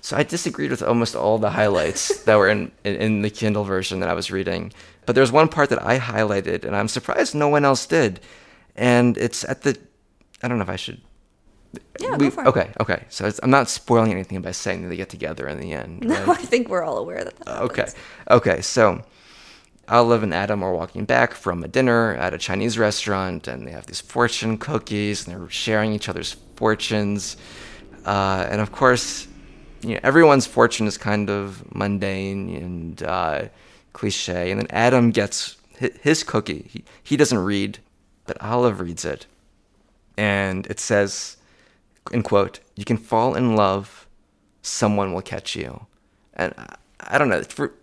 So I disagreed with almost all the highlights that were in, in, in the Kindle version that I was reading. But there's one part that I highlighted, and I'm surprised no one else did. And it's at the, I don't know if I should. Yeah, we- go for it. Okay, okay. So it's, I'm not spoiling anything by saying that they get together in the end. No. I think we're all aware that. that Okay. Okay. So Olive and Adam are walking back from a dinner at a Chinese restaurant, and they have these fortune cookies, and they're sharing each other's fortunes. Uh, and of course, you know, everyone's fortune is kind of mundane and uh, cliche. And then Adam gets his cookie. He, he doesn't read, but Olive reads it. And it says, in quote, you can fall in love, someone will catch you. And I, I don't know, for,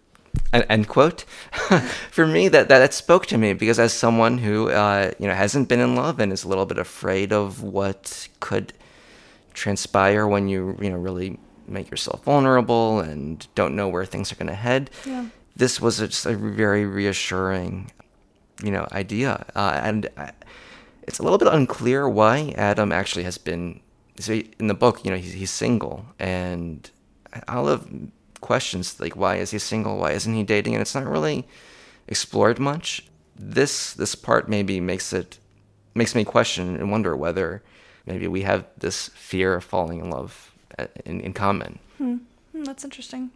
end end quote. for me, that, that that spoke to me because as someone who uh, you know hasn't been in love and is a little bit afraid of what could transpire when you you know really make yourself vulnerable and don't know where things are going to head. Yeah. This was just a very reassuring, you know, idea, uh, and I, it's a little bit unclear why Adam actually has been. So he- in the book, you know, he's, he's single, and Olive questions like, why is he single? Why isn't he dating? And it's not really explored much. This this part maybe makes it makes me question and wonder whether maybe we have this fear of falling in love uh, in, in common. Hmm, that's interesting.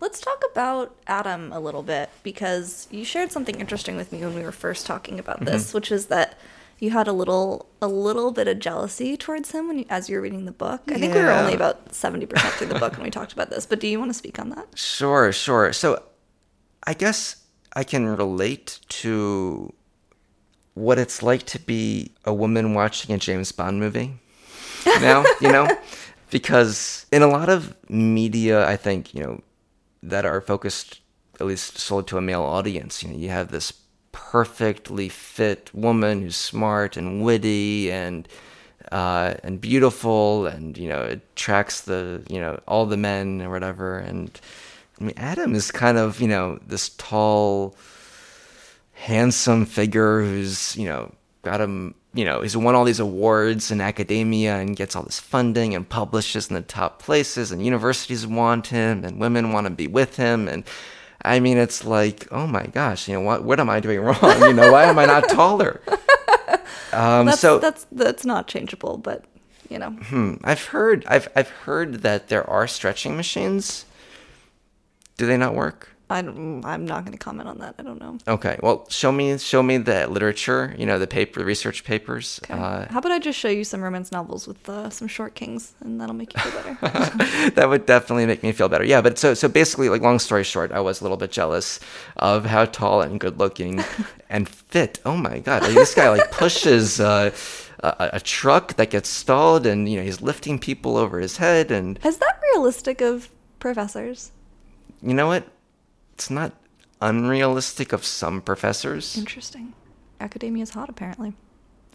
Let's talk about Adam a little bit because you shared something interesting with me when we were first talking about this, which is that you had a little a little bit of jealousy towards him when you, as you were reading the book. I think we were only about seventy percent through the book when we talked about this. But do you want to speak on that? Sure, sure. So I guess I can relate to what it's like to be a woman watching a James Bond movie. Now, you know, because in a lot of media, I think, you know, that are focused at least sold to a male audience, you know, you have this perfectly fit woman who's smart and witty and uh, and beautiful and you know attracts the you know all the men or whatever. And I mean Adam is kind of you know this tall handsome figure who's you know got him you know he's won all these awards in academia and gets all this funding and publishes in the top places and universities want him and women want to be with him. And I mean it's like oh my gosh you know what what am I doing wrong you know why am I not taller um, That's so that's that's not changeable, but you know. Hmm, I've heard I've I've heard that there are stretching machines. Do they not work? I don't, I'm not going to comment on that. I don't know. Okay. Well, show me show me the literature. You know, the paper, the research papers. Okay. Uh, How about I just show you some romance novels with uh, some short kings, and that'll make you feel better. that would definitely make me feel better. Yeah, but so so basically, like long story short, I was a little bit jealous of how tall and good looking and fit. Oh my god, like, this guy like pushes uh, a, a truck that gets stalled, and you know he's lifting people over his head, and Is that realistic of professors? you know what? It's not unrealistic of some professors. Interesting. Academia is hot, apparently.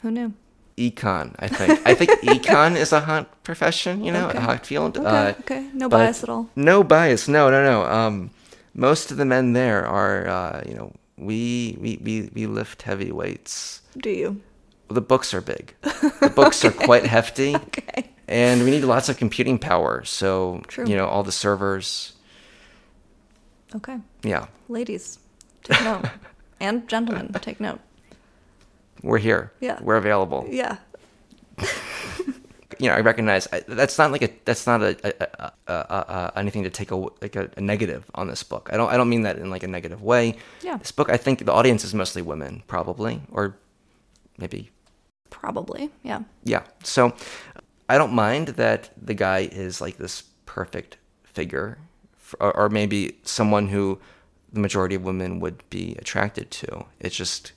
Who knew? Econ, I think. I think econ is a hot profession. You know, Okay. a hot field. Okay, Uh, okay. No bias at all. No bias. No, no, no. Um, most of the men there are, uh, you know, we we we we lift heavy weights. Do you? The books are big. The books are quite hefty, Okay. and we need lots of computing power. So True. you know, all the servers. Okay. Yeah, Ladies, take note. and gentlemen, take note. we're here. Yeah. we're available. Yeah. you know, I recognize I, that's not like a that's not a, a, a, a, anything to take a like a, a negative on this book. I don't I don't mean that in like a negative way. Yeah. This book, I think the audience is mostly women, probably, or maybe Probably. Yeah. yeah. So I don't mind that the guy is like this perfect figure, or, maybe someone who the majority of women would be attracted to. It's just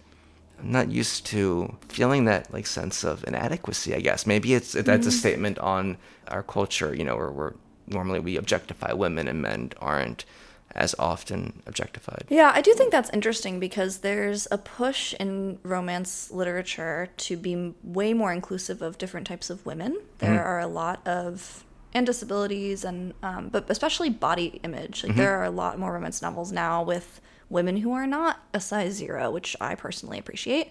I'm not used to feeling that like sense of inadequacy. I guess maybe it's that's a mm-hmm. statement on our culture. You know, where we're normally we objectify women and men aren't as often objectified. Yeah, I do think that's interesting because there's a push in romance literature to be way more inclusive of different types of women. There mm-hmm. are a lot of and disabilities and um, but especially body image. Like there are a lot more romance novels now with women who are not a size zero, which I personally appreciate.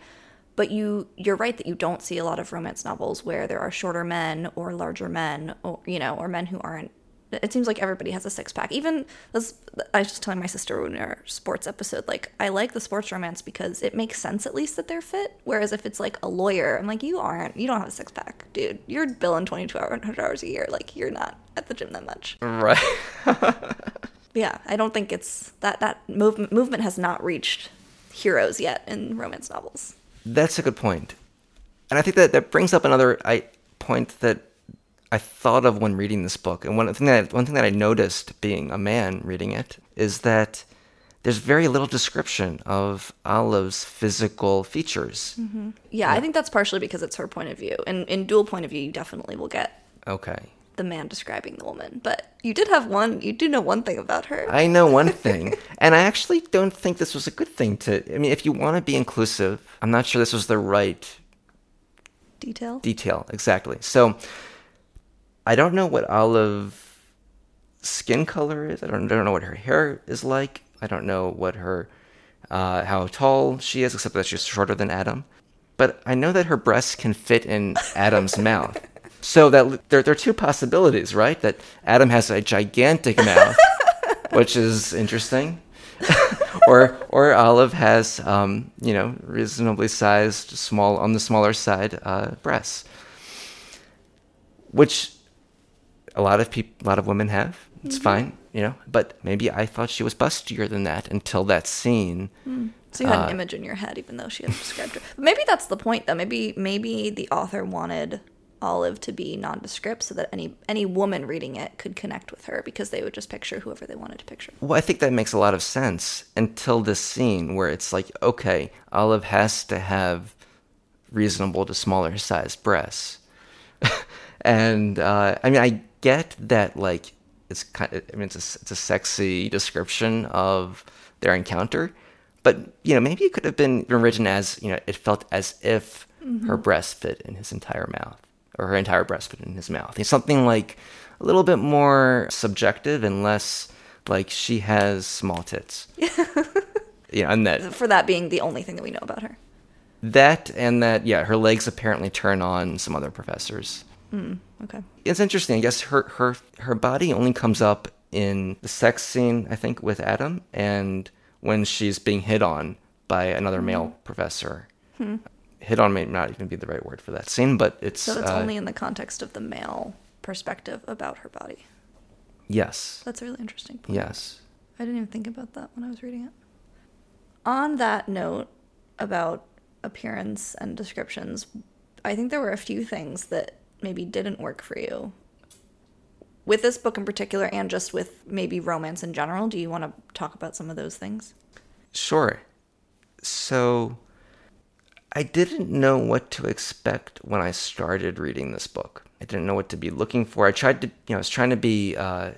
But you you're right that you don't see a lot of romance novels where there are shorter men or larger men or you know or men who aren't it seems like everybody has a six pack. Even this, I was just telling my sister in our sports episode, like I like the sports romance because it makes sense at least that they're fit. Whereas if it's like a lawyer, I'm like, you aren't, you don't have a six pack, dude. You're billing 22 hundred hours a year. Like you're not at the gym that much. Right. Yeah, I don't think it's that that movement movement has not reached heroes yet in romance novels. That's a good. And I think that that brings up another I, point that I thought of when reading this book. And one thing that one thing that I noticed being a man reading it is that there's very little description of Olive's physical features. Mm-hmm. Yeah, I think that's partially because it's her point of view. And in dual point of view, you definitely will get Okay. the man describing the woman. But you did have one, you do know one thing about her. I know one thing, and I actually don't think this was a good thing to. I mean, if you want to be inclusive, I'm not sure this was the right Detail? detail exactly. So I don't know what Olive skin color is. I don't, I don't know what her hair is like. I don't know what her uh, how tall she is, except that she's shorter than Adam. But I know that her breasts can fit in Adam's mouth. So that there, there are two possibilities, right? That Adam has a gigantic mouth, which is interesting, or or Olive has, um, you know, reasonably sized, small on the smaller side uh, breasts, which a lot of people, a lot of women have. It's fine, you know. But maybe I thought she was bustier than that until that scene. So you had Uh, an image in your head, even though she hadn't described her. Maybe that's the point, though. Maybe maybe the author wanted Olive to be nondescript so that any any woman reading it could connect with her because they would just picture whoever they wanted to picture. Well, I think that makes a lot of sense until this scene where it's like, okay, Olive has to have reasonable to smaller sized breasts. and uh, I mean, I get that, like, it's kind of, I mean, it's a, it's a sexy description of their encounter, but, you know, maybe it could have been written as, you know, it felt as if mm-hmm. her breast fit in his entire mouth, or her entire breast fit in his mouth. It's something like a little bit more subjective and less like she has small tits. yeah, and that For that being the only thing that we know about her. that and that yeah, her legs apparently turn on some other professors. Mm. Okay. It's interesting. I guess her her her body only comes up in the sex scene, I think, with Adam, and when she's being hit on by another male professor. Hit on may not even be the right word for that scene, but it's So it's uh, only in the context of the male perspective about her body. yes, That's a really interesting point. yes. I didn't even think about that when I was reading it. On that note about appearance and descriptions, I think there were a few things that maybe didn't work for you. With this book in particular, and just with maybe romance in general, do you want to talk about some of those things? Sure. So, I didn't know what to expect when I started reading this book. I didn't know what to be looking for. I tried to, you know, I was trying to be uh,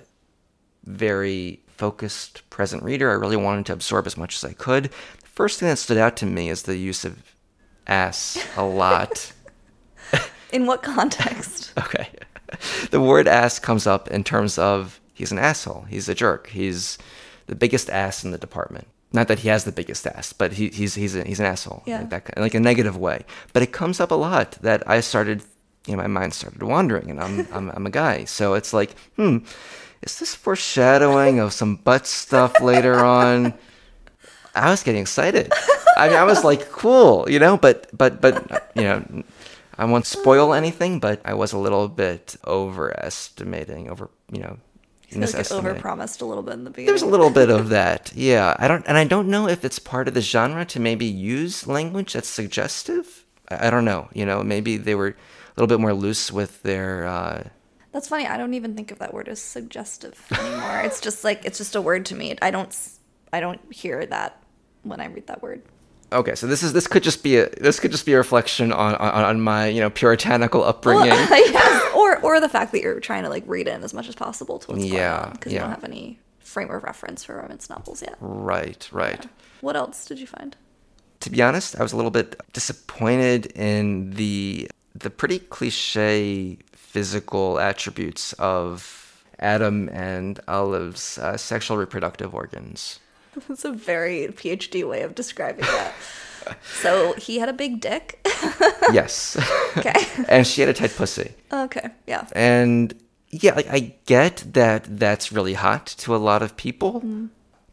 very focused, present reader. I really wanted to absorb as much as I could. The first thing that stood out to me is the use of ass a lot. In what context? Okay. The word ass comes up in terms of he's an asshole. He's a jerk. He's the biggest ass in the department. Not that he has the biggest ass, but he, he's he's a, he's an asshole. Yeah. Like that, like a negative way. But it comes up a lot that I started, you know, my mind started wandering, and I'm I'm I'm a guy, so it's like, hmm, is this foreshadowing of some butt stuff later on? I was getting excited. I mean, I was like, cool, you know, but but but you know, I won't spoil anything, but I was a little bit overestimating, over you know, feel like overpromised a little bit in the beginning. There's a little bit of that, yeah. I don't, and I don't know if it's part of the genre to maybe use language that's suggestive. I, I don't know. You know, maybe they were a little bit more loose with their. Uh, That's funny. I don't even think of that word as suggestive anymore. it's just like it's just a word to me. I don't I don't hear that when I read that word. Okay, so this is this could just be a this could just be a reflection on on, on my you know puritanical Well, upbringing. or or the fact that you're trying to like read in as much as possible to what's Yeah, going on because you don't have any frame of reference for romance novels yet. right, right. What else did you find? to be honest, I was a little bit disappointed in the the pretty cliche physical attributes of Adam and Olive's uh, sexual reproductive organs. That's a very PhD way of describing that. so he had a big dick. yes, okay. and she had a tight pussy. okay. Yeah. And yeah, like I get that that's really hot to a lot of people, mm-hmm.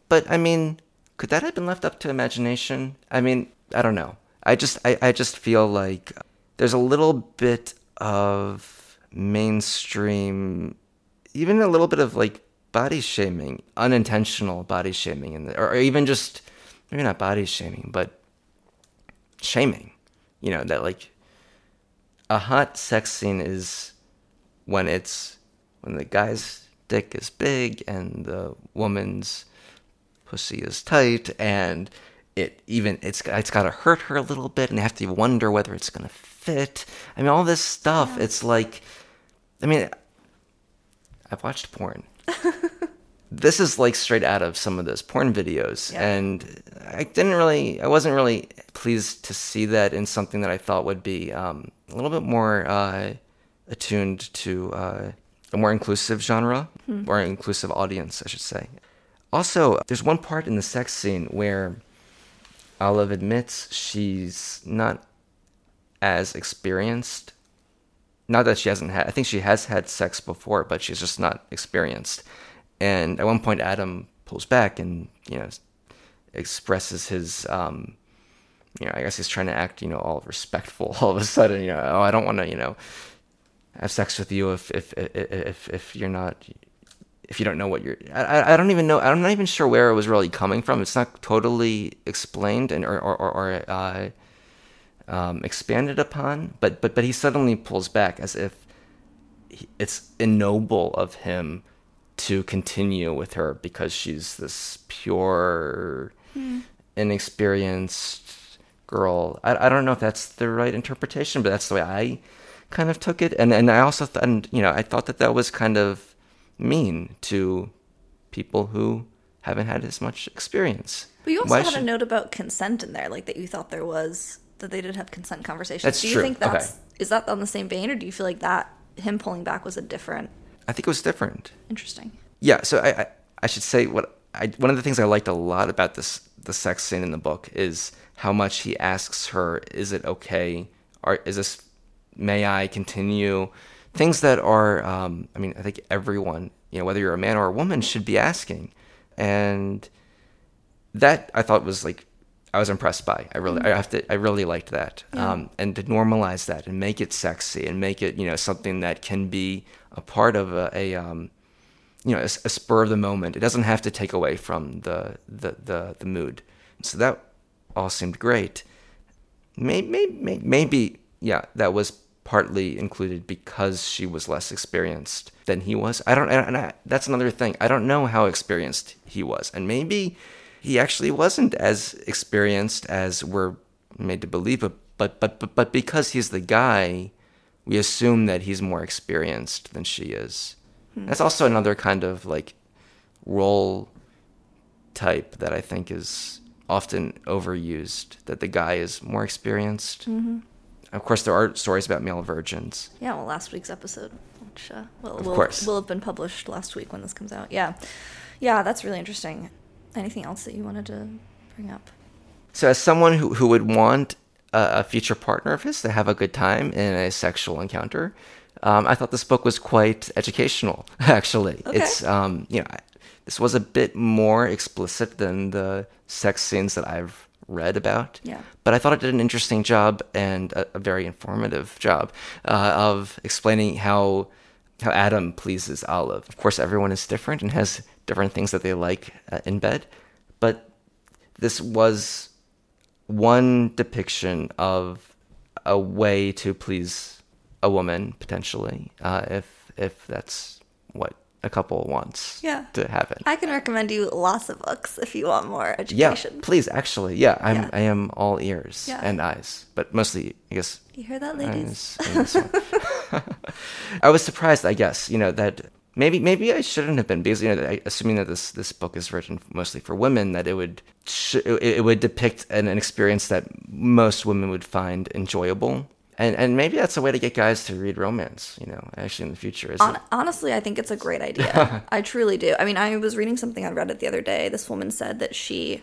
but I mean, could that have been left up to imagination? I mean, I don't know. I just I, I just feel like there's a little bit of mainstream even a little bit of like body shaming, unintentional body shaming in the, or, or even just maybe not body shaming, but shaming. You know, that like a hot sex scene is when it's when the guy's dick is big and the woman's pussy is tight and it even it's it's got to hurt her a little bit and they have to wonder whether it's going to fit i mean all this stuff it's like i mean i've watched porn this is like straight out of some of those porn videos Yeah. and i didn't really i wasn't really pleased to see that in something that i thought would be um, a little bit more uh, attuned to uh, a more inclusive genre. Or inclusive audience i should say. Also there's one part in the sex scene where olive admits she's not as experienced not that she hasn't had i think she has had sex before but she's just not experienced. And at one point adam pulls back and you know expresses his um you know i guess he's trying to act you know all respectful all of a sudden you know oh i don't want to you know have sex with you if if if if, you're not if you don't know what you're I, I- don't even know i'm not even sure where it was really coming from. It's not totally explained and or, or, or uh um, expanded upon, but but but he suddenly pulls back as if he- it's ignoble of him to continue with her because she's this pure, inexperienced girl. I, I don't know if that's the right interpretation, but that's the way I kind of took it. And and I also th- and you know I thought that that was kind of mean to people who haven't had as much experience. But you also Why had a note about consent in there, like that you thought there was that they did have consent conversations. That's do you true. think that's Okay. is that on the same vein, or do you feel like that him pulling back was a different? I think it was different. Interesting. Yeah, so I, I I should say what I one of the things I liked a lot about this the sex scene in the book is how much he asks her, "Is it okay? Or is this? May I continue?" Things that are, um, I mean, I think everyone, you know, whether you're a man or a woman, should be asking, and that I thought was like I was impressed by. I really, I have to, I really liked that, um, and to normalize that and make it sexy and make it, you know, something that can be a part of a, a um, you know, a, a spur of the moment. It doesn't have to take away from the the the, the mood. So that all seemed great. Maybe, maybe, maybe, yeah, that was partly included because she was less experienced than he was. I don't, and I, that's another thing. I don't know how experienced he was, and maybe he actually wasn't as experienced as we're made to believe. But but but but, because he's the guy, we assume that he's more experienced than she is. That's also another kind of like role type that I think is often overused. That the guy is more experienced. Mm-hmm. Of course, there are stories about male virgins. Yeah, well, last week's episode, which uh, will, will, will have been published last week when this comes out. Yeah, yeah, that's really interesting. Anything else that you wanted to bring up? So, as someone who, who would want a, a future partner of his to have a good time in a sexual encounter, um, I thought this book was quite educational. Actually, Okay. it's um, you know, I- this was a bit more explicit than the sex scenes that I've read about. Yeah. But I thought it did an interesting job and a, a very informative job uh, of explaining how how Adam pleases Olive. Of course, everyone is different and has different things that they like uh, in bed, but this was one depiction of a way to please a woman potentially, uh, if if that's what a couple once Yeah. to happen. I can recommend you lots of books if you want more education. yeah, please. Actually, yeah, I'm Yeah. I am all ears Yeah. and eyes, but mostly I guess You hear that, ladies? eyes in this one. I was surprised, I guess, you know that maybe maybe I shouldn't have been because you know assuming that this this book is written mostly for women that it would it would depict an, an experience that most women would find enjoyable. And, and maybe that's a way to get guys to read romance, you know, actually in the future. Is honestly, I think it's a great idea. I truly do. I mean, I was reading something on Reddit the other day. This woman said that she,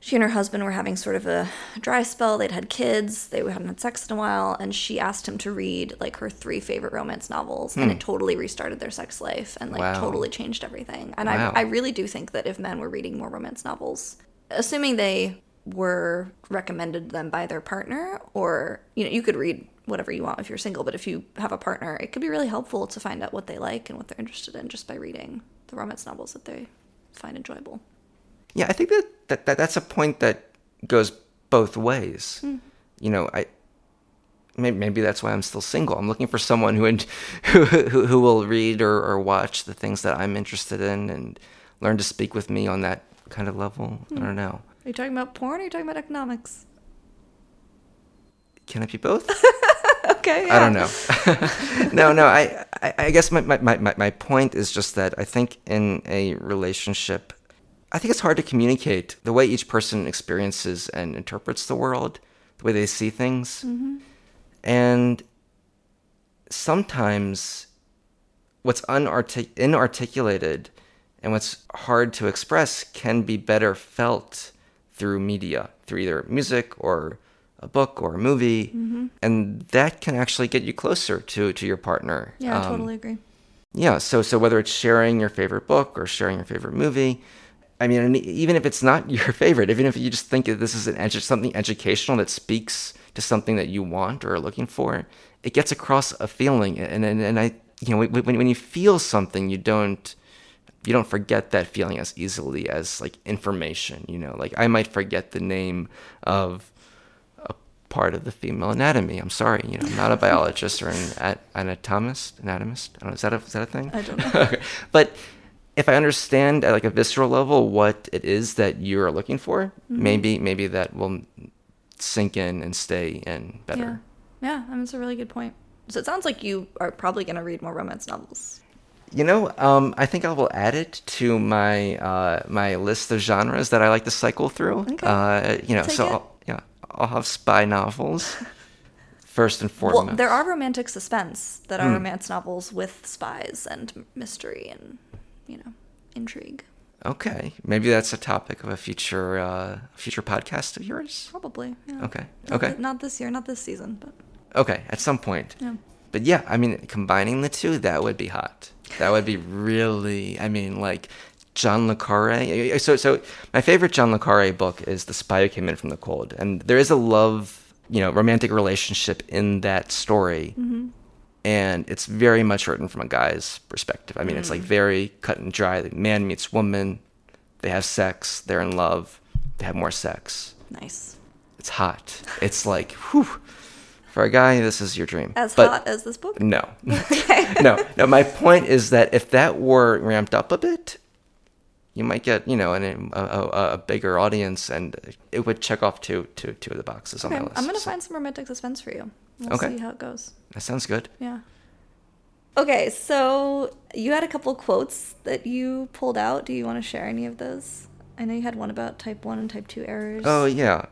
she and her husband were having sort of a dry spell. They'd had kids. They hadn't had sex in a while, and she asked him to read like her three favorite romance novels, and it totally restarted their sex life and like Hmm. Wow. totally changed everything. And Wow. I, I really do think that if men were reading more romance novels, assuming they were recommended them by their partner, or you know, you could read whatever you want if you're single, but if you have a partner, it could be really helpful to find out what they like and what they're interested in just by reading the romance novels that they find enjoyable. Yeah, I think that, that, that that's a point that goes both ways. Hmm. You know, I maybe, maybe that's why I'm still single. I'm looking for someone who who, who, who will read or, or watch the things that I'm interested in and learn to speak with me on that kind of level. I hmm. don't know. Are you talking about porn or are you talking about economics? Can it be both? Okay. I don't know. no, no. I, I, I guess my, my, my, my point is just that I think in a relationship, I think it's hard to communicate the way each person experiences and interprets the world, the way they see things. Mm-hmm. And sometimes what's unartic- inarticulated and what's hard to express can be better felt through media, through either music or a book or a movie, and that can actually get you closer to to your partner. Yeah, I Um, totally agree. yeah, so so whether it's sharing your favorite book or sharing your favorite movie, I mean, even if it's not your favorite, even if you just think that this is an edu- something educational that speaks to something that you want or are looking for, it gets across a feeling. And and, and I, you know, when when you feel something, you don't you don't forget that feeling as easily as like information. You know, like I might forget the name of a part of the female anatomy. I'm sorry, you know, I'm not a biologist or an anatomist. Anatomist? I don't know, is that a, is that a thing? I don't know. Okay. But if I understand at like a visceral level what it is that you're looking for, Mm-hmm. maybe maybe that will sink in and stay in better. Yeah, I mean, it's a really good point. So it sounds like you are probably going to read more romance novels. You know, um, I think I will add it to my uh, my list of genres that I like to cycle through. Okay. Uh, you know, Take so. I'll, yeah, I'll have spy novels first and foremost. Well, there are romantic suspense that are romance novels with spies and mystery and, you know, intrigue. Okay, maybe that's a topic of a future uh, future podcast of yours. Probably. Yeah. Okay. Not Okay. thi- not this year, not this season, but Okay, at some point. yeah. But yeah, I mean, combining the two, that would be hot. That would be really, I mean, like John Le Carre. So, so my favorite John Le Carre book is The Spy Who Came In From the Cold, and there is a love, you know, romantic relationship in that story, mm-hmm. and it's very much written from a guy's perspective. I mean, it's like mm-hmm. very cut and dry. The man meets woman, they have sex, they're in love, they have more sex. Nice. It's hot. It's like, whew. For a guy, this is your dream. As But- hot as this book? no. no. No, my point is that if that were ramped up a bit, you might get, you know, an, a, a, a bigger audience and it would check off two, two, two of the boxes Okay, on my list. I'm going to So find some romantic suspense for you. We'll Okay. see how it goes. That sounds good. Yeah. Okay, so you had a couple quotes that you pulled out. Do you want to share any of those? I know you had one about type 1 and type 2 errors. Oh, yeah.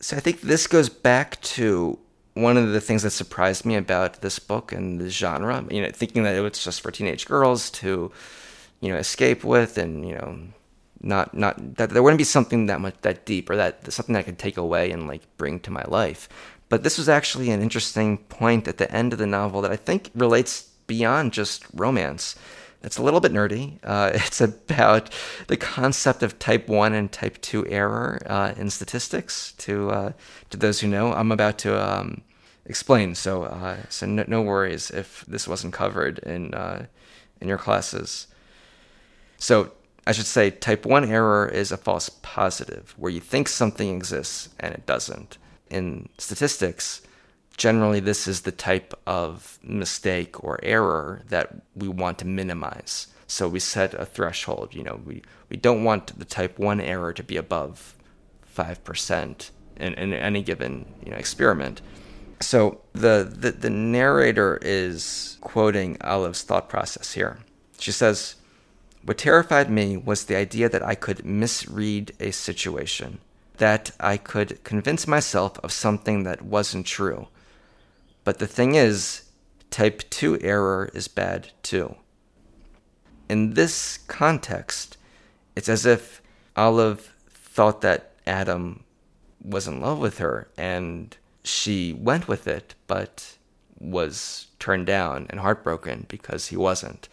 So I think this goes back to one of the things that surprised me about this book and the genre. You know, thinking that it was just for teenage girls to, you know, escape with, and you know, not not that there wouldn't be something that much that deep or that something that I could take away and like bring to my life. But this was actually an interesting point at the end of the novel that I think relates beyond just romance. It's a little bit nerdy. Uh, it's about the concept of type 1 and type 2 error uh, in statistics. To uh, to those who know, I'm about to um, explain. So uh, so no, no worries if this wasn't covered in uh, in your classes. So I should say type 1 error is a false positive where you think something exists and it doesn't. In statistics, generally this is the type of mistake or error that we want to minimize. So we set a threshold, you know, we, we don't want the type 1 error to be above 5% in, in any given you know, experiment. So the, the, the narrator is quoting Olive's thought process here. She says, What terrified me was the idea that I could misread a situation, that I could convince myself of something that wasn't true. But the thing is, type 2 error is bad too. In this context, it's as if Olive thought that Adam was in love with her and she went with it, but was turned down and heartbroken because he wasn't.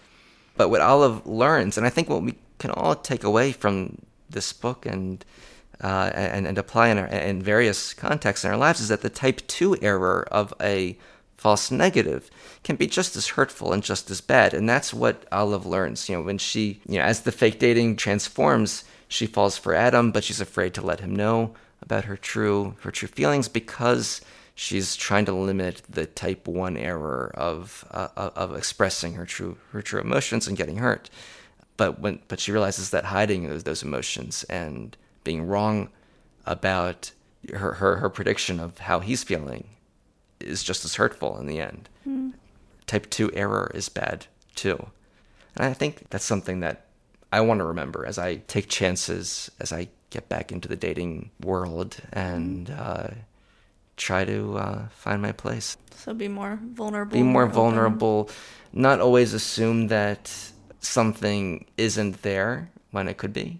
But what Olive learns, and I think what we can all take away from this book and uh, and, and apply in, our, in various contexts in our lives, is that the type 2 error of a false negative can be just as hurtful and just as bad. And that's what Olive learns. You know, when she, you know, as the fake dating transforms, she falls for Adam, but she's afraid to let him know about her true her true feelings because she's trying to limit the type one error of uh, of expressing her true her true emotions and getting hurt. But when but she realizes that hiding those, those emotions and being wrong about her, her her prediction of how he's feeling is just as hurtful in the end. Type 2 error is bad too. And I think that's something that I want to remember as I take chances, as I get back into the dating world and uh, try to uh, find my place. So be more vulnerable. Be more open. vulnerable, not always assume that something isn't there when it could be.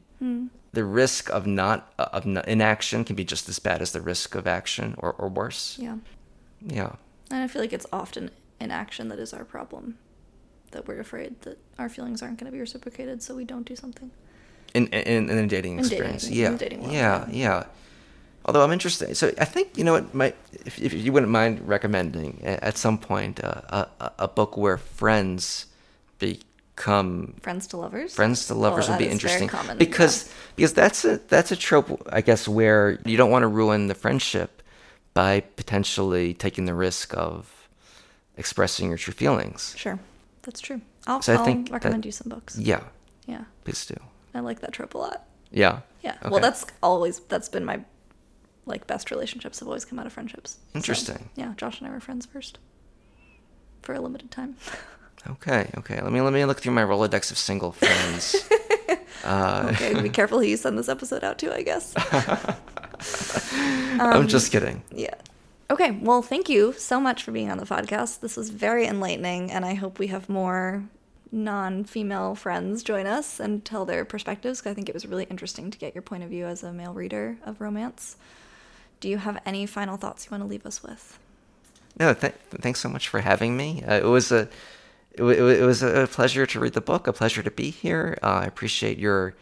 The risk of not of inaction can be just as bad as the risk of action or, or worse. Yeah. Yeah. And I feel like it's often inaction that is our problem. That we're afraid that our feelings aren't going to be reciprocated, so we don't do something. in in, in a dating In experience. in yeah, dating world, yeah, yeah. yeah. Although I'm interested, so I think you know what might if, if you wouldn't mind recommending at some point uh, a, a book where friends become Friends to lovers. friends to lovers Oh, would be that interesting common, because because that's a that's a trope I guess where you don't want to ruin the friendship, by potentially taking the risk of expressing your true feelings. Sure, that's true. I'll, So I I'll think that- recommend you some books. Yeah, Yeah, please do. I like that trope a lot. Yeah. Yeah. Okay. Well, that's always that's been my like best relationships have always come out of friendships. So, Interesting. yeah, Josh and I were friends first for a limited time. Okay, okay. Let me let me look through my Rolodex of single friends. uh, okay, be careful who you send this episode out to. I guess. I'm just kidding. Yeah. Okay. Well, thank you so much for being on the podcast. This was very enlightening, and I hope we have more non-female friends join us and tell their perspectives. I think it was really interesting to get your point of view as a male reader of romance. Do you have any final thoughts you want to leave us with? No, th- thanks so much for having me. Uh, it was a it, it, was a pleasure to read the book. A pleasure to be here. Uh, I appreciate your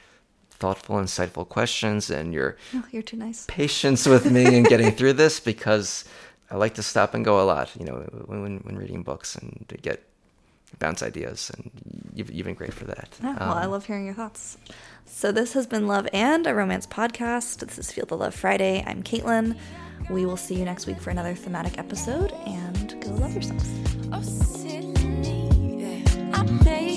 thoughtful, insightful questions and your Oh, you're too nice. patience with me in getting through this because I like to stop and go a lot. You know, when when, when reading books and to get bounce ideas, and you've, you've been great for that. Yeah, well, I Um, love hearing your thoughts. So this has been Love and a Romance podcast. This is Feel the Love Friday. I'm Caitlin. We will see you next week for another thematic episode, and go love yourselves. I made